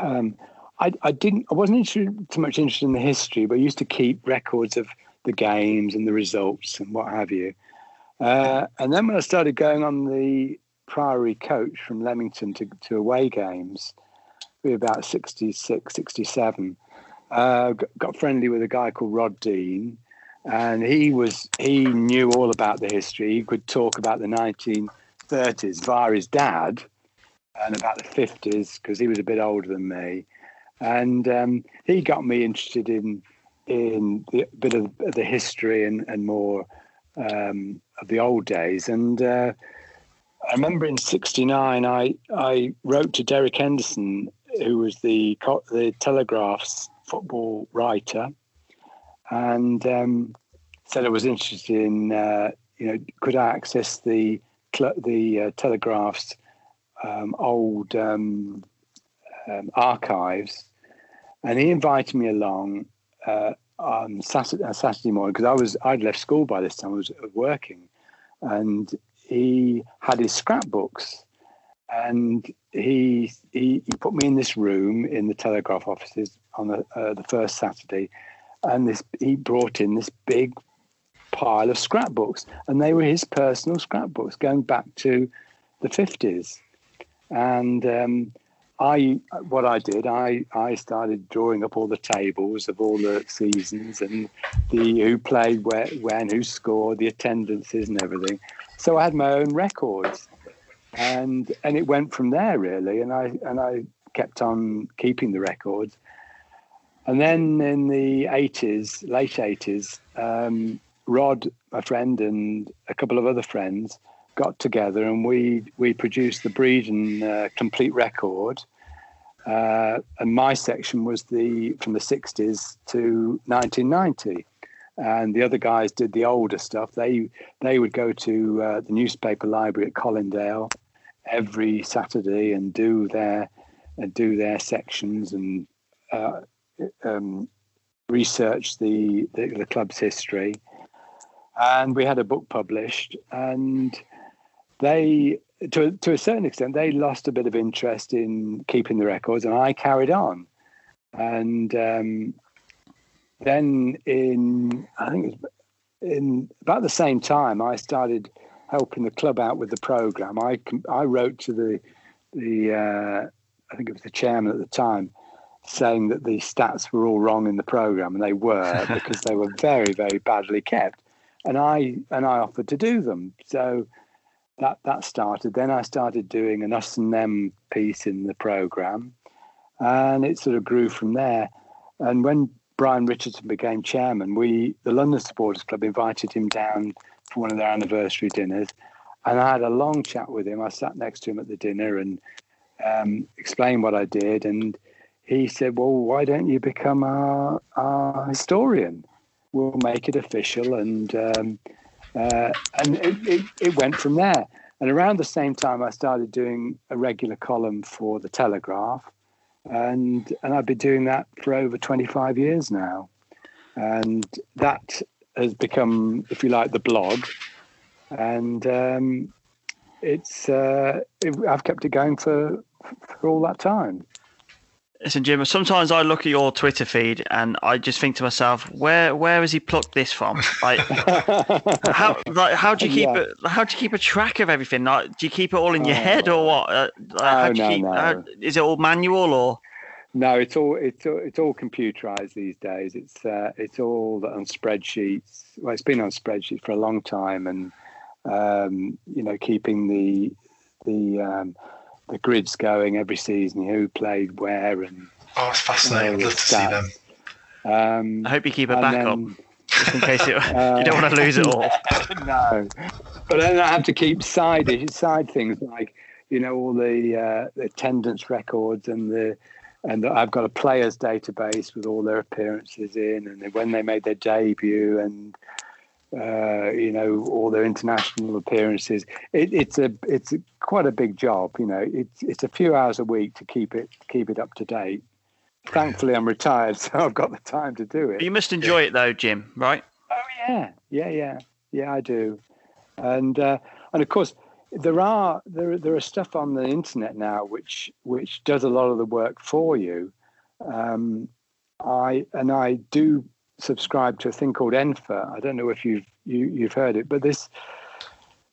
um, I, I didn't. I wasn't too much interested in the history, but I used to keep records of the games and the results and what have you. Uh, and then when I started going on the Priory coach from Leamington to, to away games, we were about 66, 67, uh, got, got friendly with a guy called Rod Dean. And he was he knew all about the history. He could talk about the 1930s via his dad and about the 50s because he was a bit older than me. And um, he got me interested in in the bit of the history and, and more um, of the old days. And uh, I remember in '69, I I wrote to Derek Henderson, who was the the Telegraph's football writer, and um, said I was interested in uh, you know could I access the the uh, Telegraph's um, old um, um, archives, and he invited me along uh, on Saturday, uh, Saturday morning because I was I'd left school by this time. I was working, and he had his scrapbooks, and he he, he put me in this room in the Telegraph offices on the uh, the first Saturday, and this he brought in this big pile of scrapbooks, and they were his personal scrapbooks going back to the fifties, and um, I what I did, I I started drawing up all the tables of all the seasons and the who played where, when, who scored, the attendances and everything. So I had my own records, and and it went from there really. And I and I kept on keeping the records. And then in the eighties, late eighties, um, Rod, my friend, and a couple of other friends got together and we we produced the Breedon uh, complete record. Uh, and my section was the from the 60s to 1990 and the other guys did the older stuff. They they would go to uh, the newspaper library at Colindale every Saturday and do their and do their sections and uh, um, research the, the the club's history. And we had a book published and they to to a certain extent they lost a bit of interest in keeping the records and I carried on. And um, then in I think it was in about the same time I started helping the club out with the program. I I wrote to the the uh, I think it was the chairman at the time saying that the stats were all wrong in the program and they were [LAUGHS] because they were very very badly kept. And I and I offered to do them. So that that started. Then I started doing an us and them piece in the program, and it sort of grew from there. And when Brian Richardson became chairman, we the London Supporters Club invited him down for one of their anniversary dinners, and I had a long chat with him. I sat next to him at the dinner and um, explained what I did, and he said, "Well, why don't you become our, our historian? We'll make it official and." Um, uh, and it, it, it, went from there. And around the same time, I started doing a regular column for the Telegraph, and and I've been doing that for over 25 years now, and that has become, if you like, the blog, and um, it's uh, it, I've kept it going for for all that time. Listen, Jim. Sometimes I look at your Twitter feed and I just think to myself, where where has he plucked this from? Like, [LAUGHS] how like how do you keep yeah. it? How do you keep a track of everything? Like, do you keep it all in your head or what? Uh, how do you no, keep, no. How, is it all manual or? No, it's all it's all, it's all computerized these days. It's uh, it's all on spreadsheets. Well, it's been on spreadsheets for a long time, and um, you know, keeping the the um, the grids going every season, who played where, and oh, it's fascinating. I'd love to see them. Um, I hope you keep a backup. Then, in case it, uh, [LAUGHS] you don't want to lose it all. [LAUGHS] no, but then I have to keep side side things like you know all the, uh, the attendance records and the and I've got a players database with all their appearances in and when they made their debut and uh, you know, all their international appearances. It, it's a it's a, quite a big job. You know, it's it's a few hours a week to keep it keep it up to date. Thankfully, I'm retired, [LAUGHS] so I've got the time to do it. You must enjoy it though, Jim. Right? Oh yeah, yeah, yeah, yeah. I do, and uh, and of course there are there there are stuff on the internet now which which does a lot of the work for you. Um, I and I do subscribe to a thing called ENFA. I don't know if you've you, have you have heard it, but this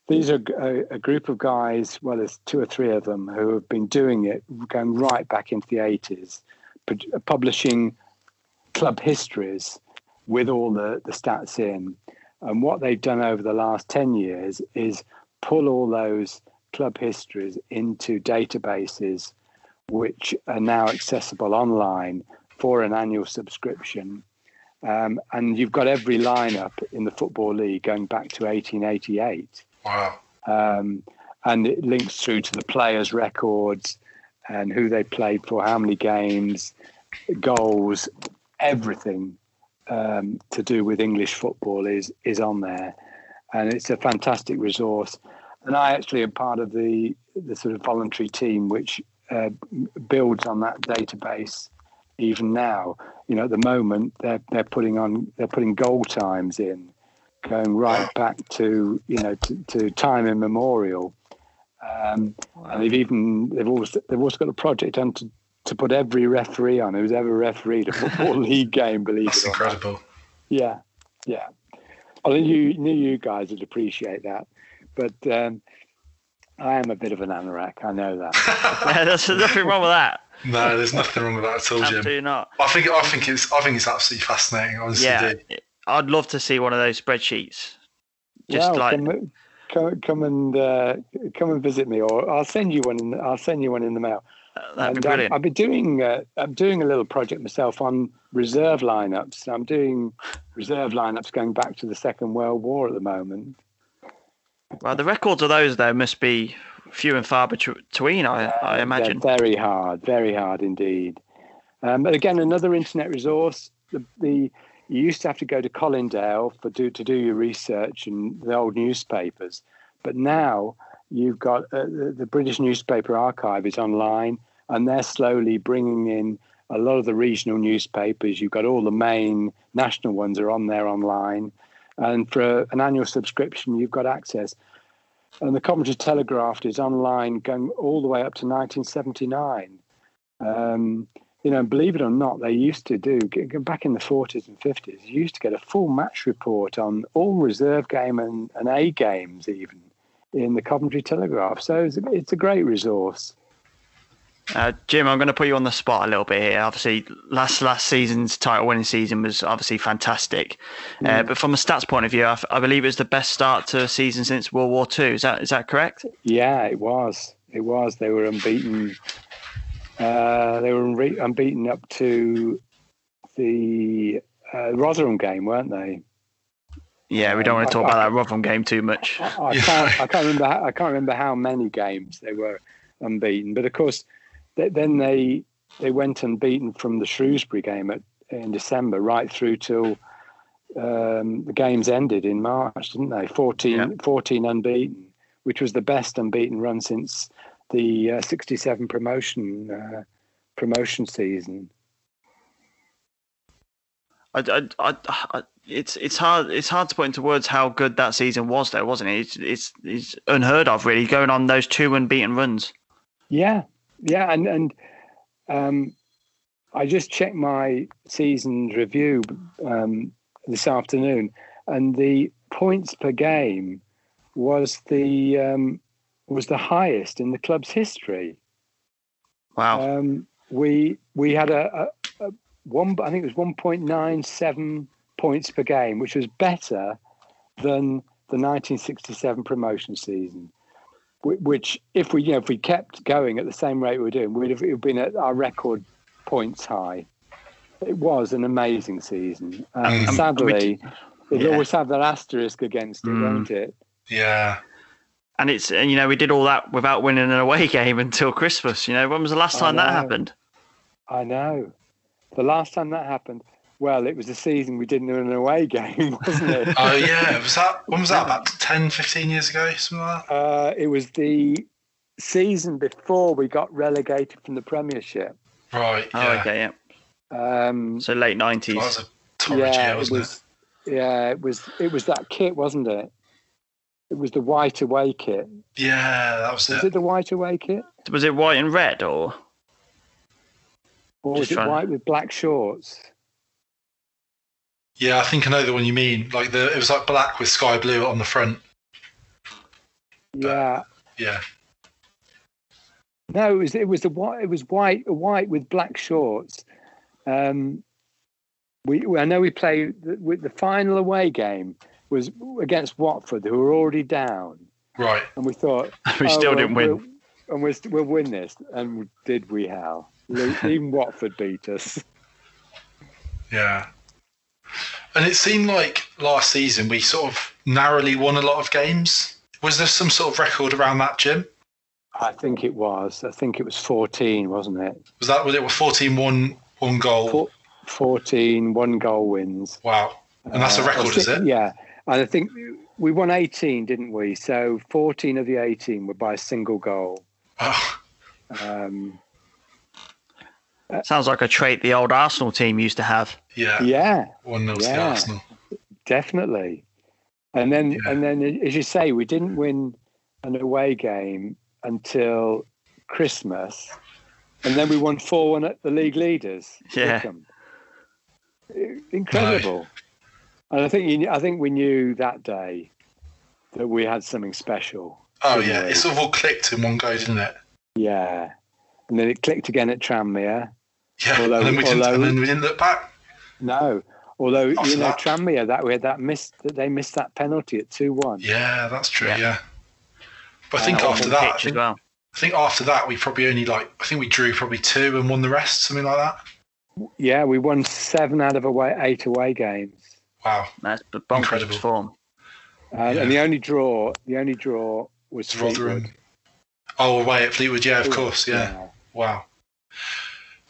these are a, a, group of guys. Well, there's two or three of them who have been doing it, going right back into the 80s, publishing club histories with all the, the stats in. And what they've done over the last 10 years is pull all those club histories into databases which are now accessible online for an annual subscription um, and you've got every lineup in the Football League going back to 1888. Wow. Um, and it links through to the players' records and who they played for, how many games, goals, everything um, to do with English football is is on there, and it's a fantastic resource. And I actually am part of the the sort of voluntary team which uh, builds on that database even now. You know, at the moment they're they're putting on they're putting goal times in, going right back to you know to, to time immemorial. Um, wow. And they've even they've also they've also got a project on to, to put every referee on who's ever refereed a football [LAUGHS] league game. Believe That's it incredible. Not. Yeah, yeah. Well, you knew you guys would appreciate that, but um, I am a bit of an anorak. I know that. [LAUGHS] yeah, there's nothing wrong with that. No, there's nothing wrong with that at all, Jim. Absolutely not. I think I think it's I think it's absolutely fascinating. Honestly, Yeah, do. I'd love to see one of those spreadsheets. Just well, like come, come, come and uh, come and visit me, or I'll send you one. In, I'll send you one in the mail. that'd be And, um, brilliant. I've been doing uh, I'm doing a little project myself on reserve lineups. I'm doing reserve lineups going back to the Second World War at the moment. Well, the records of those though must be few and far between. I, I imagine. They're very hard, very hard indeed. Um, but again, another internet resource. The, the you used to have to go to Colindale for do to do your research and the old newspapers, but now you've got uh, the, the British Newspaper Archive is online, and they're slowly bringing in a lot of the regional newspapers. You've got all the main national ones are on there online, and for an annual subscription, you've got access. And the Coventry Telegraph is online going all the way up to 1979. Um, you know, believe it or not, they used to do back in the 40s and 50s. You used to get a full match report on all reserve game and, and A games, even in the Coventry Telegraph. So it's a, it's a great resource. Uh, Jim, I'm going to put you on the spot a little bit here. Obviously, last last season's title winning season was obviously fantastic, uh, but from a stats point of view, I, f- I believe it was the best start to a season since World War II. Is that is that correct? Yeah, it was. It was. They were unbeaten. Uh, they were unre- unbeaten up to the uh, Rotherham game, weren't they? Yeah, we don't want to talk about that Rotherham game too much. I, I can't. I can't remember. How, I can't remember how many games they were unbeaten. But of course, then they they went unbeaten from the Shrewsbury game at, in December right through till um, the games ended in March, didn't they? 14, 14 unbeaten, which was the best unbeaten run since the uh, '67 promotion uh, promotion season. I, I, I, I, it's it's hard it's hard to put into words how good that season was, though, wasn't it? It's it's, it's unheard of, really, going on those two unbeaten runs. Yeah, yeah, and and um, I just checked my season's review um, this afternoon, and the points per game was the um, was the highest in the club's history. Wow! Um, we we had a, a, a one, I think it was one point nine seven points per game, which was better than the 1967 promotion season which if we you know if we kept going at the same rate we were doing, we'd have, it been at our record points high. It was an amazing season. Um, Um, sadly, it'll yeah. always have that asterisk against it, Mm. won't it? Yeah. And it's and you know we did all that without winning an away [LAUGHS] game until Christmas. You know when was the last time that happened? I know. The last time that happened, well, it was the season we didn't win an away [LAUGHS] game, wasn't it? Oh yeah. Was that when was that? About 10, 15 years ago, something like that. Uh, it was the season before we got relegated from the Premiership. Right. Oh, okay, yeah. Um, So late nineties. That was a torrid yeah, year, wasn't it was. Yeah, it was. It was that kit, wasn't it? It was the white away kit. Yeah, that was Was it. it the white away kit, Was it white and red or? or Just was it trying to- white with black shorts? Yeah, I think I know the one you mean. Like the it was like black with sky blue on the front. Yeah. Yeah. No, it was. It was the white. It was white. White with black shorts. Um, we. I know we played the, with the final away game was against Watford, who were already down, Right. and we thought [LAUGHS] We still well, didn't win. we'll- and we'll, we'll win this. And did we, Hal? [LAUGHS] Even Watford beat us. Yeah. And it seemed like last season we sort of narrowly won a lot of games. Was there some sort of record around that, Jim? I think it was. I think it was 14, wasn't it? Was that was it? 14 one one goal? Four, 14 one goal wins. Wow. And that's a Uh, record, is think- it? Yeah. And I think we won 18, didn't we? So 14 of the 18 were by a single goal. Oh, Um, Sounds like a trait the old Arsenal team used to have. yeah. yeah, One 0 to Yeah. Arsenal. definitely. And then, Yeah. and then, as you say, we didn't win an away game until Christmas, and then we won four one at the league leaders. Yeah. Wycombe. incredible. And I think you, I think we knew that day that we had something special. Oh yeah, we? it sort of all clicked in one go, didn't it? Yeah, and then it clicked again at Tranmere. Yeah, Although- and then we didn't, although- and then we didn't look back. No, although After you know that- Tranmere that way that missed that they missed that penalty at two one. Yeah, that's true. Yeah. Yeah, but I think Uh, after that, I think, well. I think after that we probably only like I think we drew probably two and won the rest, something like that. Yeah, we won seven out of away eight away games, Wow, That's b- bonkers Incredible. form. uh, Yeah. and the only draw the only draw was it's Rotherham. Fleetwood. Oh, away at Fleetwood, yeah, of course, yeah. Wow.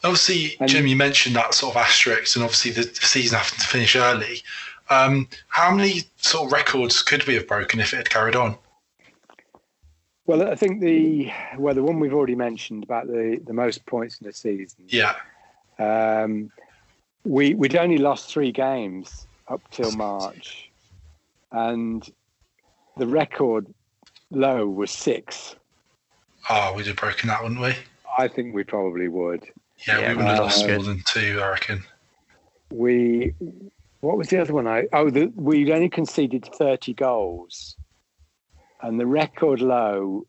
Obviously, And- Jim, you mentioned that sort of asterisk, and obviously the season having to finish early. Um, how many sort of records could we have broken if it had carried on? Well, I think the well the one we've already mentioned about the the most points in the season. Yeah, Um, we we'd only lost three games up till March, and the record low was six. oh, we'd have broken that, wouldn't we? I think we probably would. Yeah, Yeah, we would have uh, lost more than two, I reckon. We what was the other one? I oh the, we'd only conceded thirty goals, and the record low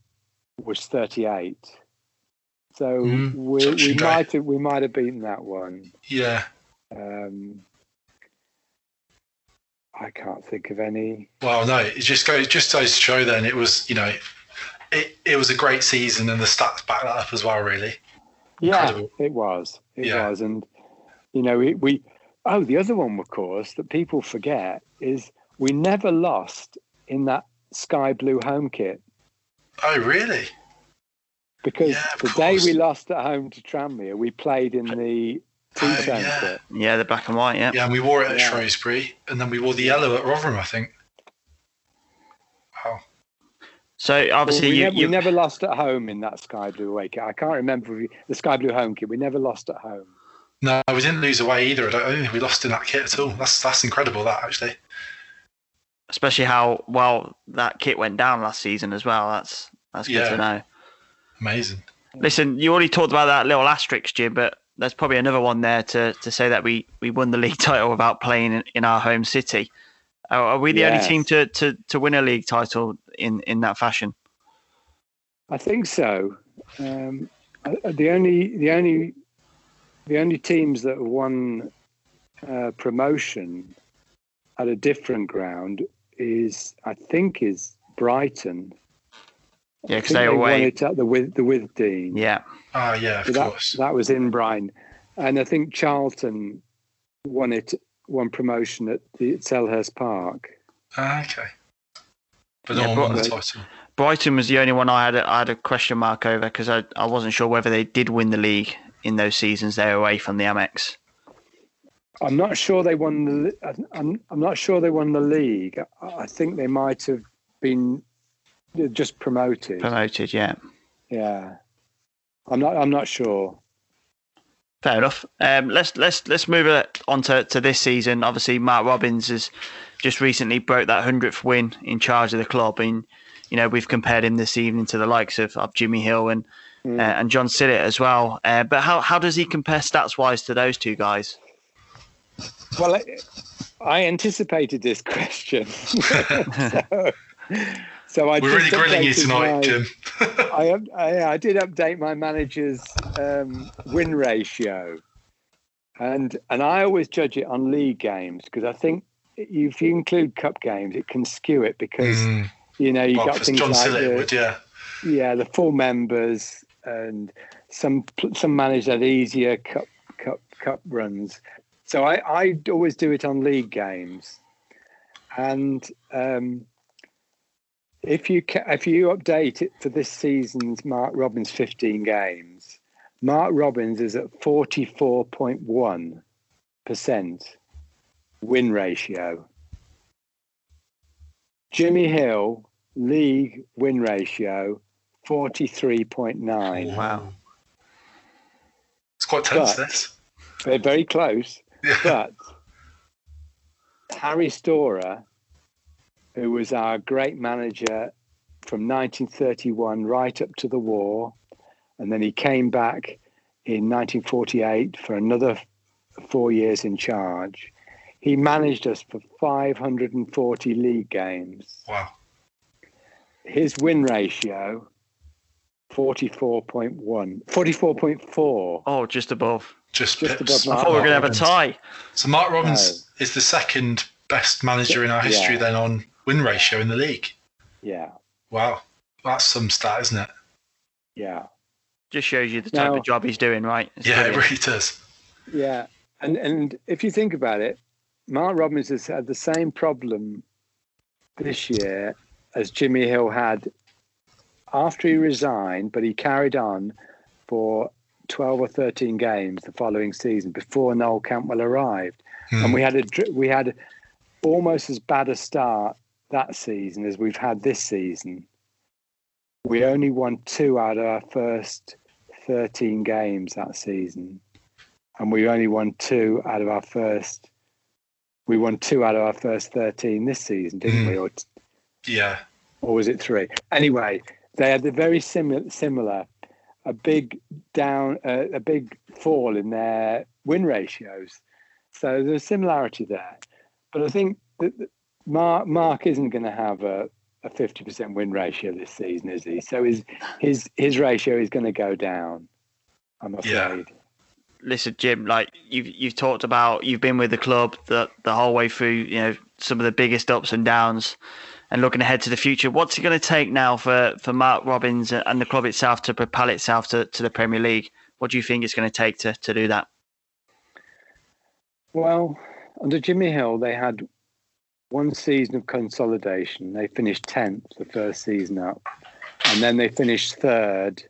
was thirty eight. So Mm, we, we might have we might have beaten that one. Yeah. Um, I can't think of any. Well, no, it just goes just goes to show. Then it was, you know, it it was a great season, and the stats back that up as well. Really. Yeah, Incredible. it was. It Yeah. was, and you know, we, we. Oh, the other one, of course, that people forget is we never lost in that sky blue home kit Oh, really? because Yeah, of the day we lost at home to Tranmere, we played in the two Oh, tone yeah. kit. Yeah, the black and white. Yeah. Yeah, and we wore it at Yeah. Shrewsbury, and then we wore the yellow at Rotherham, I think. Wow. So Well, obviously we, you, never, you we never lost at home in that sky blue away kit. I can't remember if we, the sky blue home kit. We never lost at home. No, we didn't lose away either. I don't, I don't think we lost in that kit at all. That's that's incredible. That actually. especially how well that kit went down last season as well. That's that's good Yeah. to know. Amazing. Listen, you already talked about that little asterisk, Jim, but there's probably another one there to, to say that we, we won the league [LAUGHS] title without playing in, in our home city. Are, are we the Yes. only team to, to, to win a league title in, in that fashion? I think so. Um, uh, the only the only the only teams that have won uh, promotion at a different ground is I think is Brighton. Yeah, because think they were won away. it at the with the Withdean. Yeah, Ah, yeah, of So that, course. that was in Brighton, and I think Charlton won it won promotion at the at Selhurst Park. Ah, okay. But Yeah, no the title. Brighton was the only one I had a, I had a question mark over because I, I wasn't sure whether they did win the league in those seasons they were away from the Amex. I'm not sure they won the. I'm, I'm not sure they won the league. I, I think they might have been just promoted. Promoted, yeah. Yeah, I'm not. I'm not sure. Fair enough. Um, let's let's let's move on to, to this season. Obviously, Mark Robins has just recently broke that hundredth win in charge of the club, and you know we've compared him this evening to the likes of, of Jimmy Hill and uh, and John Sillett as well. Uh, but how how does he compare stats wise to those two guys? Well, I, I anticipated this question, [LAUGHS] so, [LAUGHS] so I We're really grilling you tonight, my- Jim. [LAUGHS] I, I I did update my manager's um, win ratio, and and I always judge it on league games because I think if you include cup games, it can skew it because Mm. you know you Well, got things John like Sillett the, would, yeah. yeah the full members and some some manage that easier cup cup cup runs. So I I always do it on league games, and um, if you ca- if you update it for this season's Mark Robins 15 games, Mark Robins is at 44.1 percent win ratio. Jimmy Hill league win ratio 43.9. Wow. It's quite tense, But- this. They're very close, Yeah. but Harry Storer, who was our great manager from 1931 right up to the war, and then he came back in 1948 for another four years in charge. He managed us for 540 league games. Wow. his win ratio 44.1, 44.4. Oh, just above. Just, Just pips. above I thought we were going to have a tie. So Mark Robins is the second best manager in our history Yeah. then on win ratio in the league. Yeah, Wow. That's some stat, isn't it? yeah, Just shows you the type Now- of job he's doing, right? It's yeah, it really does. yeah. And and if you think about it, Mark Robins has had the same problem this year as Jimmy Hill had after he resigned, but he carried on for 12 or 13 games the following season before Noel Cantwell arrived. Hmm. And we had a we had almost as bad a start that season as we've had this season. We only won two out of our first 13 games that season. And we only won two out of our first we won two out of our first 13 this season, didn't Hmm. we? Or Yeah. or was it three? Anyway, they had a very similar, similar, a big down, uh, a big fall in their win ratios. So there's a similarity there, but I think that Mark Mark isn't going to have a a 50% win ratio this season, is he? So his his his ratio is going to go down. I'm Yeah. listen, Jim, like you've you've talked about, you've been with the club the the whole way through. You know some of the biggest ups and downs, and looking ahead to the future. What's it going to take now for for Mark Robins and the club itself to propel itself to, to the Premier League? What do you think it's going to take to to do that? Well, under Jimmy Hill, they had one season of consolidation. They finished 10th the first season up. And then they finished third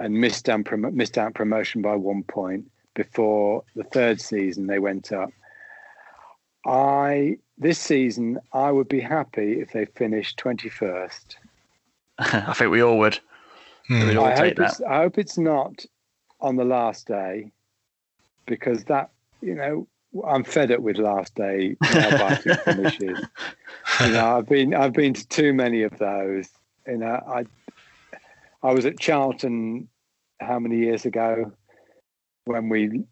and missed out, prom- missed out promotion by one point before the third season they went up. I this season I would be happy if they finished 21st. [LAUGHS] I think we all would. Hmm. We'd all I take hope it's I hope it's not on the last day because that you know I'm fed up with last day biting [LAUGHS] finishes. You know I've been I've been to too many of those. You know I I was at Charlton how many years ago when we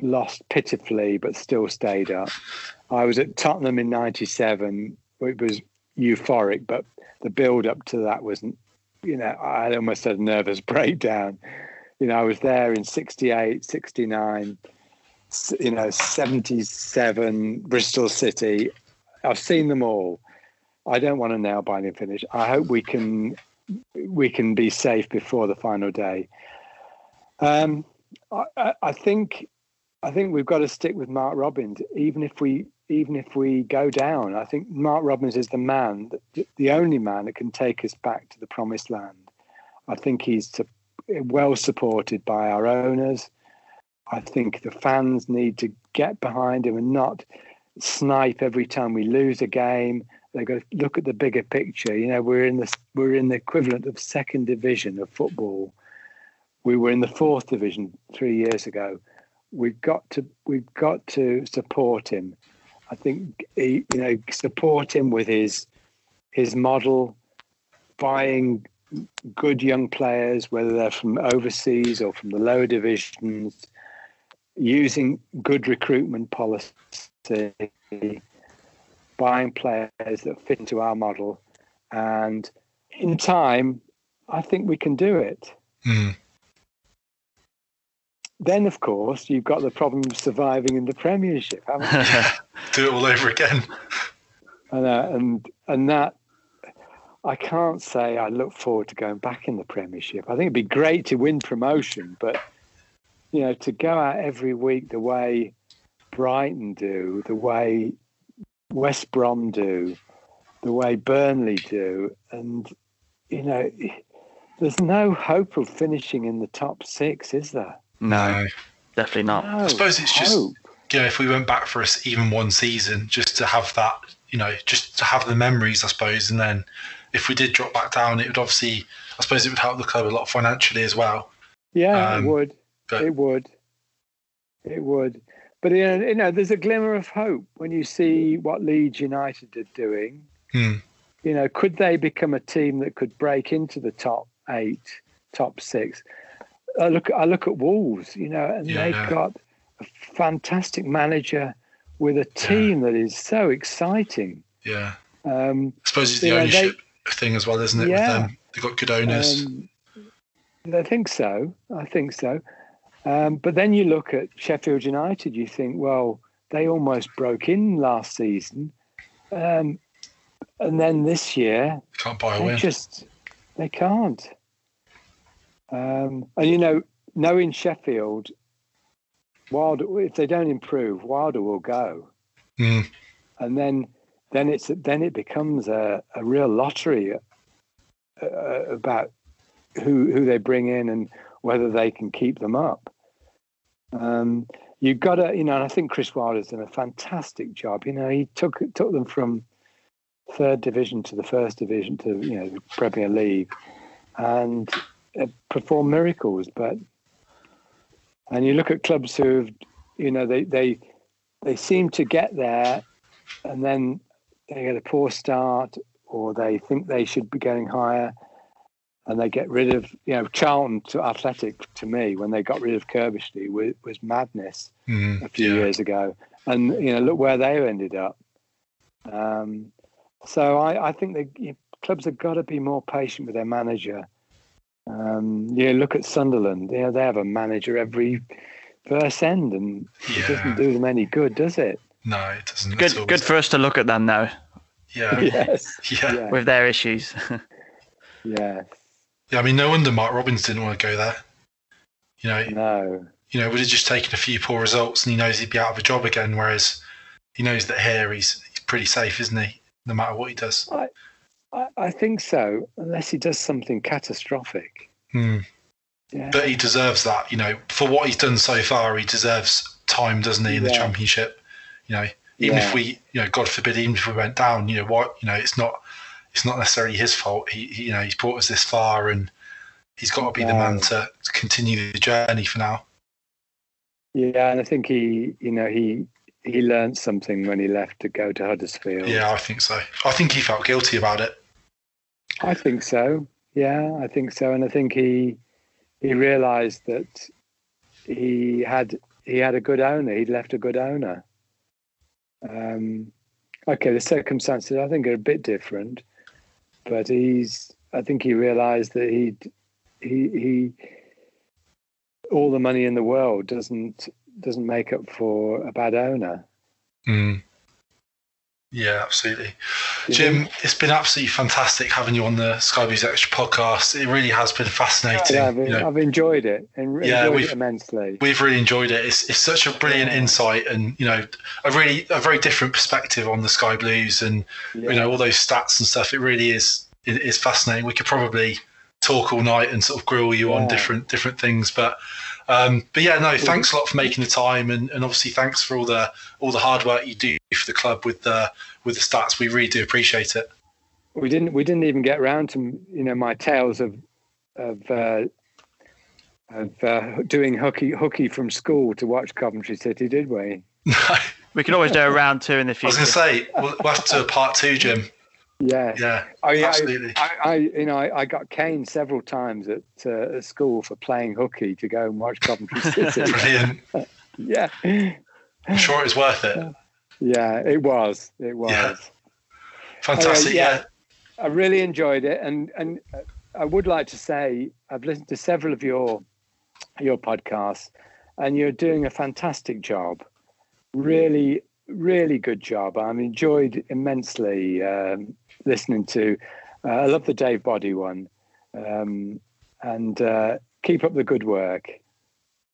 lost pitifully but still stayed up. I was at Tottenham in '97. It was euphoric, but the build up to that wasn't you know, I almost had a nervous [LAUGHS] breakdown. You know, I was there in 68, 69, s- you know, 77, Bristol City. I've seen them all. I don't want a nail binding finish. I hope we can we can be safe before the final day. Um, I, I think I think we've got to stick with Mark Robins, even if we even if we go down. I think Mark Robins is the man, the only man that can take us back to the promised land. I think he's well supported by our owners. I think the fans need to get behind him and not snipe every time we lose a game. They've got to look at the bigger picture. You know, we're in the we're in the equivalent of second division of football. We were in the fourth division three years ago. We've got to we've got to support him. I think he, you know support him with his his model, buying good young players, whether they're from overseas or from the lower divisions, using good recruitment policy, buying players that fit into our model, and in time, I think we can do it. Hmm. Then, of course, you've got the problem of surviving in the Premiership, haven't you? [LAUGHS] Do it all over again. and uh, and and that I can't say I look forward to going back in the Premiership. I think it'd be great to win promotion, but you know, to go out every week the way Brighton do, the way West Brom do, the way Burnley do, and you know, there's no hope of finishing in the top six, is there? No, definitely not. No I suppose it's just hope. you know if we went back for us even one season just to have that you know just to have the memories I suppose and then if we did drop back down it would obviously I suppose it would help the club a lot financially as well. Yeah, Um, it would. It would. It would. But you know, you know, there's a glimmer of hope when you see what Leeds United are doing. Hmm. You know, could they become a team that could break into the top eight, top six? I look, I look at Wolves. You know, and Yeah. they've got a fantastic manager with a team that is so exciting. Yeah. Um, I suppose it's the know, ownership. thing as well, isn't it? Yeah. With them, they've got good owners. Um, I think so. I think so. Um, but then you look at Sheffield United, you think, well, they almost broke in last season, um, and then this year Can't buy a they win. just they can't. Um, and you know, knowing Sheffield, Wilder, if they don't improve, Wilder will go, Mm. and then then it's then it becomes a, a real lottery uh, about who who they bring in and whether they can keep them up. Um, you've got to, you know, and I think Chris Wilder's done a fantastic job. You know, he took took them from third division to the first division to you know Premier League, and uh, performed miracles. But and you look at clubs who've, you know, they they they seem to get there, and then they get a poor start, or they think they should be going higher, and they get rid of, you know, Charlton to Athletic to me when they got rid of Curbishley was, was madness Mm. a few Yeah. years ago, and you know, look where they ended up. Um, so I, I think the you- clubs have got to be more patient with their manager. Um, you know, look at Sunderland. You know, they have a manager every first end, and it doesn't do them any good, does it? No, it doesn't. at all. Good, good for us to look at them though, Yeah. [LAUGHS] yes. Yeah. Yeah. with their issues. [LAUGHS] Yes. Yeah, I mean, no wonder Mark Robins didn't want to go there. You know, No. you know, would have just taken a few poor results, and he knows he'd be out of a job again. Whereas he knows that here he's he's pretty safe, isn't he? No matter what he does. I, I think so, unless he does something catastrophic. Hmm. Yeah. But he deserves that. You know, for what he's done so far, he deserves time, doesn't he, in the championship? You know, even Yeah. if we, you know, God forbid, even if we went down, you know, what, you know, it's not, it's not necessarily his fault. He, he you know, he's brought us this far, and he's got to be the man to, to continue the journey for now. Yeah, and I think he, you know, he he learned something when he left to go to Huddersfield. Yeah, I think so. I think he felt guilty about it. I think so. Yeah, I think so, and I think he he realised that he had he had a good owner. He'd left a good owner. Um, okay, the circumstances I think are a bit different, but he's. I think he realised that he he he all the money in the world doesn't doesn't make up for a bad owner. Mm. Yeah, absolutely. Jim, it's been absolutely fantastic having you on the Sky Blues Extra podcast. It really has been fascinating. Yeah, I've, you know, I've enjoyed it and Yeah, enjoyed we've- it immensely. we've really enjoyed it. It's, it's such a brilliant insight and, you know, a really, a very different perspective on the Sky Blues and, you know, all those stats and stuff. It really is, it is fascinating. We could probably talk all night and sort of grill you on different, different things, but, um, but yeah, no, thanks a lot for making the time, and, and obviously thanks for all the all the hard work you do for the club with the with the stats. We really do appreciate it. we didn't we didn't even get round to you know my tales of of uh, of uh, doing hooky hooky from school to watch Coventry City, did we? [LAUGHS] we can always do a round two in the future. I was going to say we'll, we'll have to do a part two, Jim. Yeah. Yeah, Oh yeah, absolutely. I, I you know I, I got caned several times at, uh, at school for playing hooky to go and watch Coventry [LAUGHS] City. Brilliant. [LAUGHS] yeah, I'm sure it was worth it. yeah, it was, it was. Yeah. Fantastic. yeah. yeah. I really enjoyed it, and and uh, I would like to say I've listened to several of your your podcasts, and you're doing a fantastic job. Really, really good job. I'm enjoyed immensely um, listening to. Uh, I love the Dave Body one, um, and uh, keep up the good work.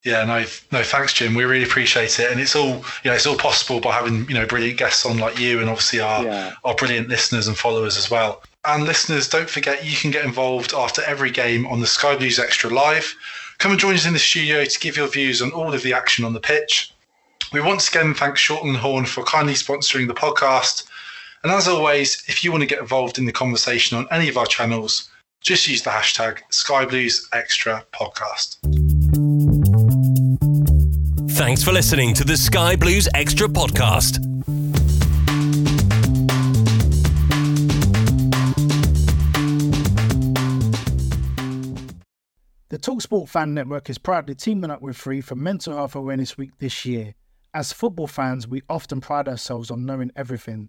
Yeah, no, no, thanks, Jim. We really appreciate it, and it's all, you know, it's all possible by having, you know, brilliant guests on like you, and obviously our Yeah. our brilliant listeners and followers as well. And listeners, don't forget you can get involved after every game on the Sky Blues Extra Live. Come and join us in the studio to give your views on all of the action on the pitch. We once again thank Shortland Horne for kindly sponsoring the podcast. And as always, if you want to get involved in the conversation on any of our channels, just use the hashtag Sky Blues Extra Podcast. Thanks for listening to the Sky Blues Extra podcast. The Talksport Fan Network is proudly teaming up with Free for Mental Health Awareness Week this year. As football fans, we often pride ourselves on knowing everything,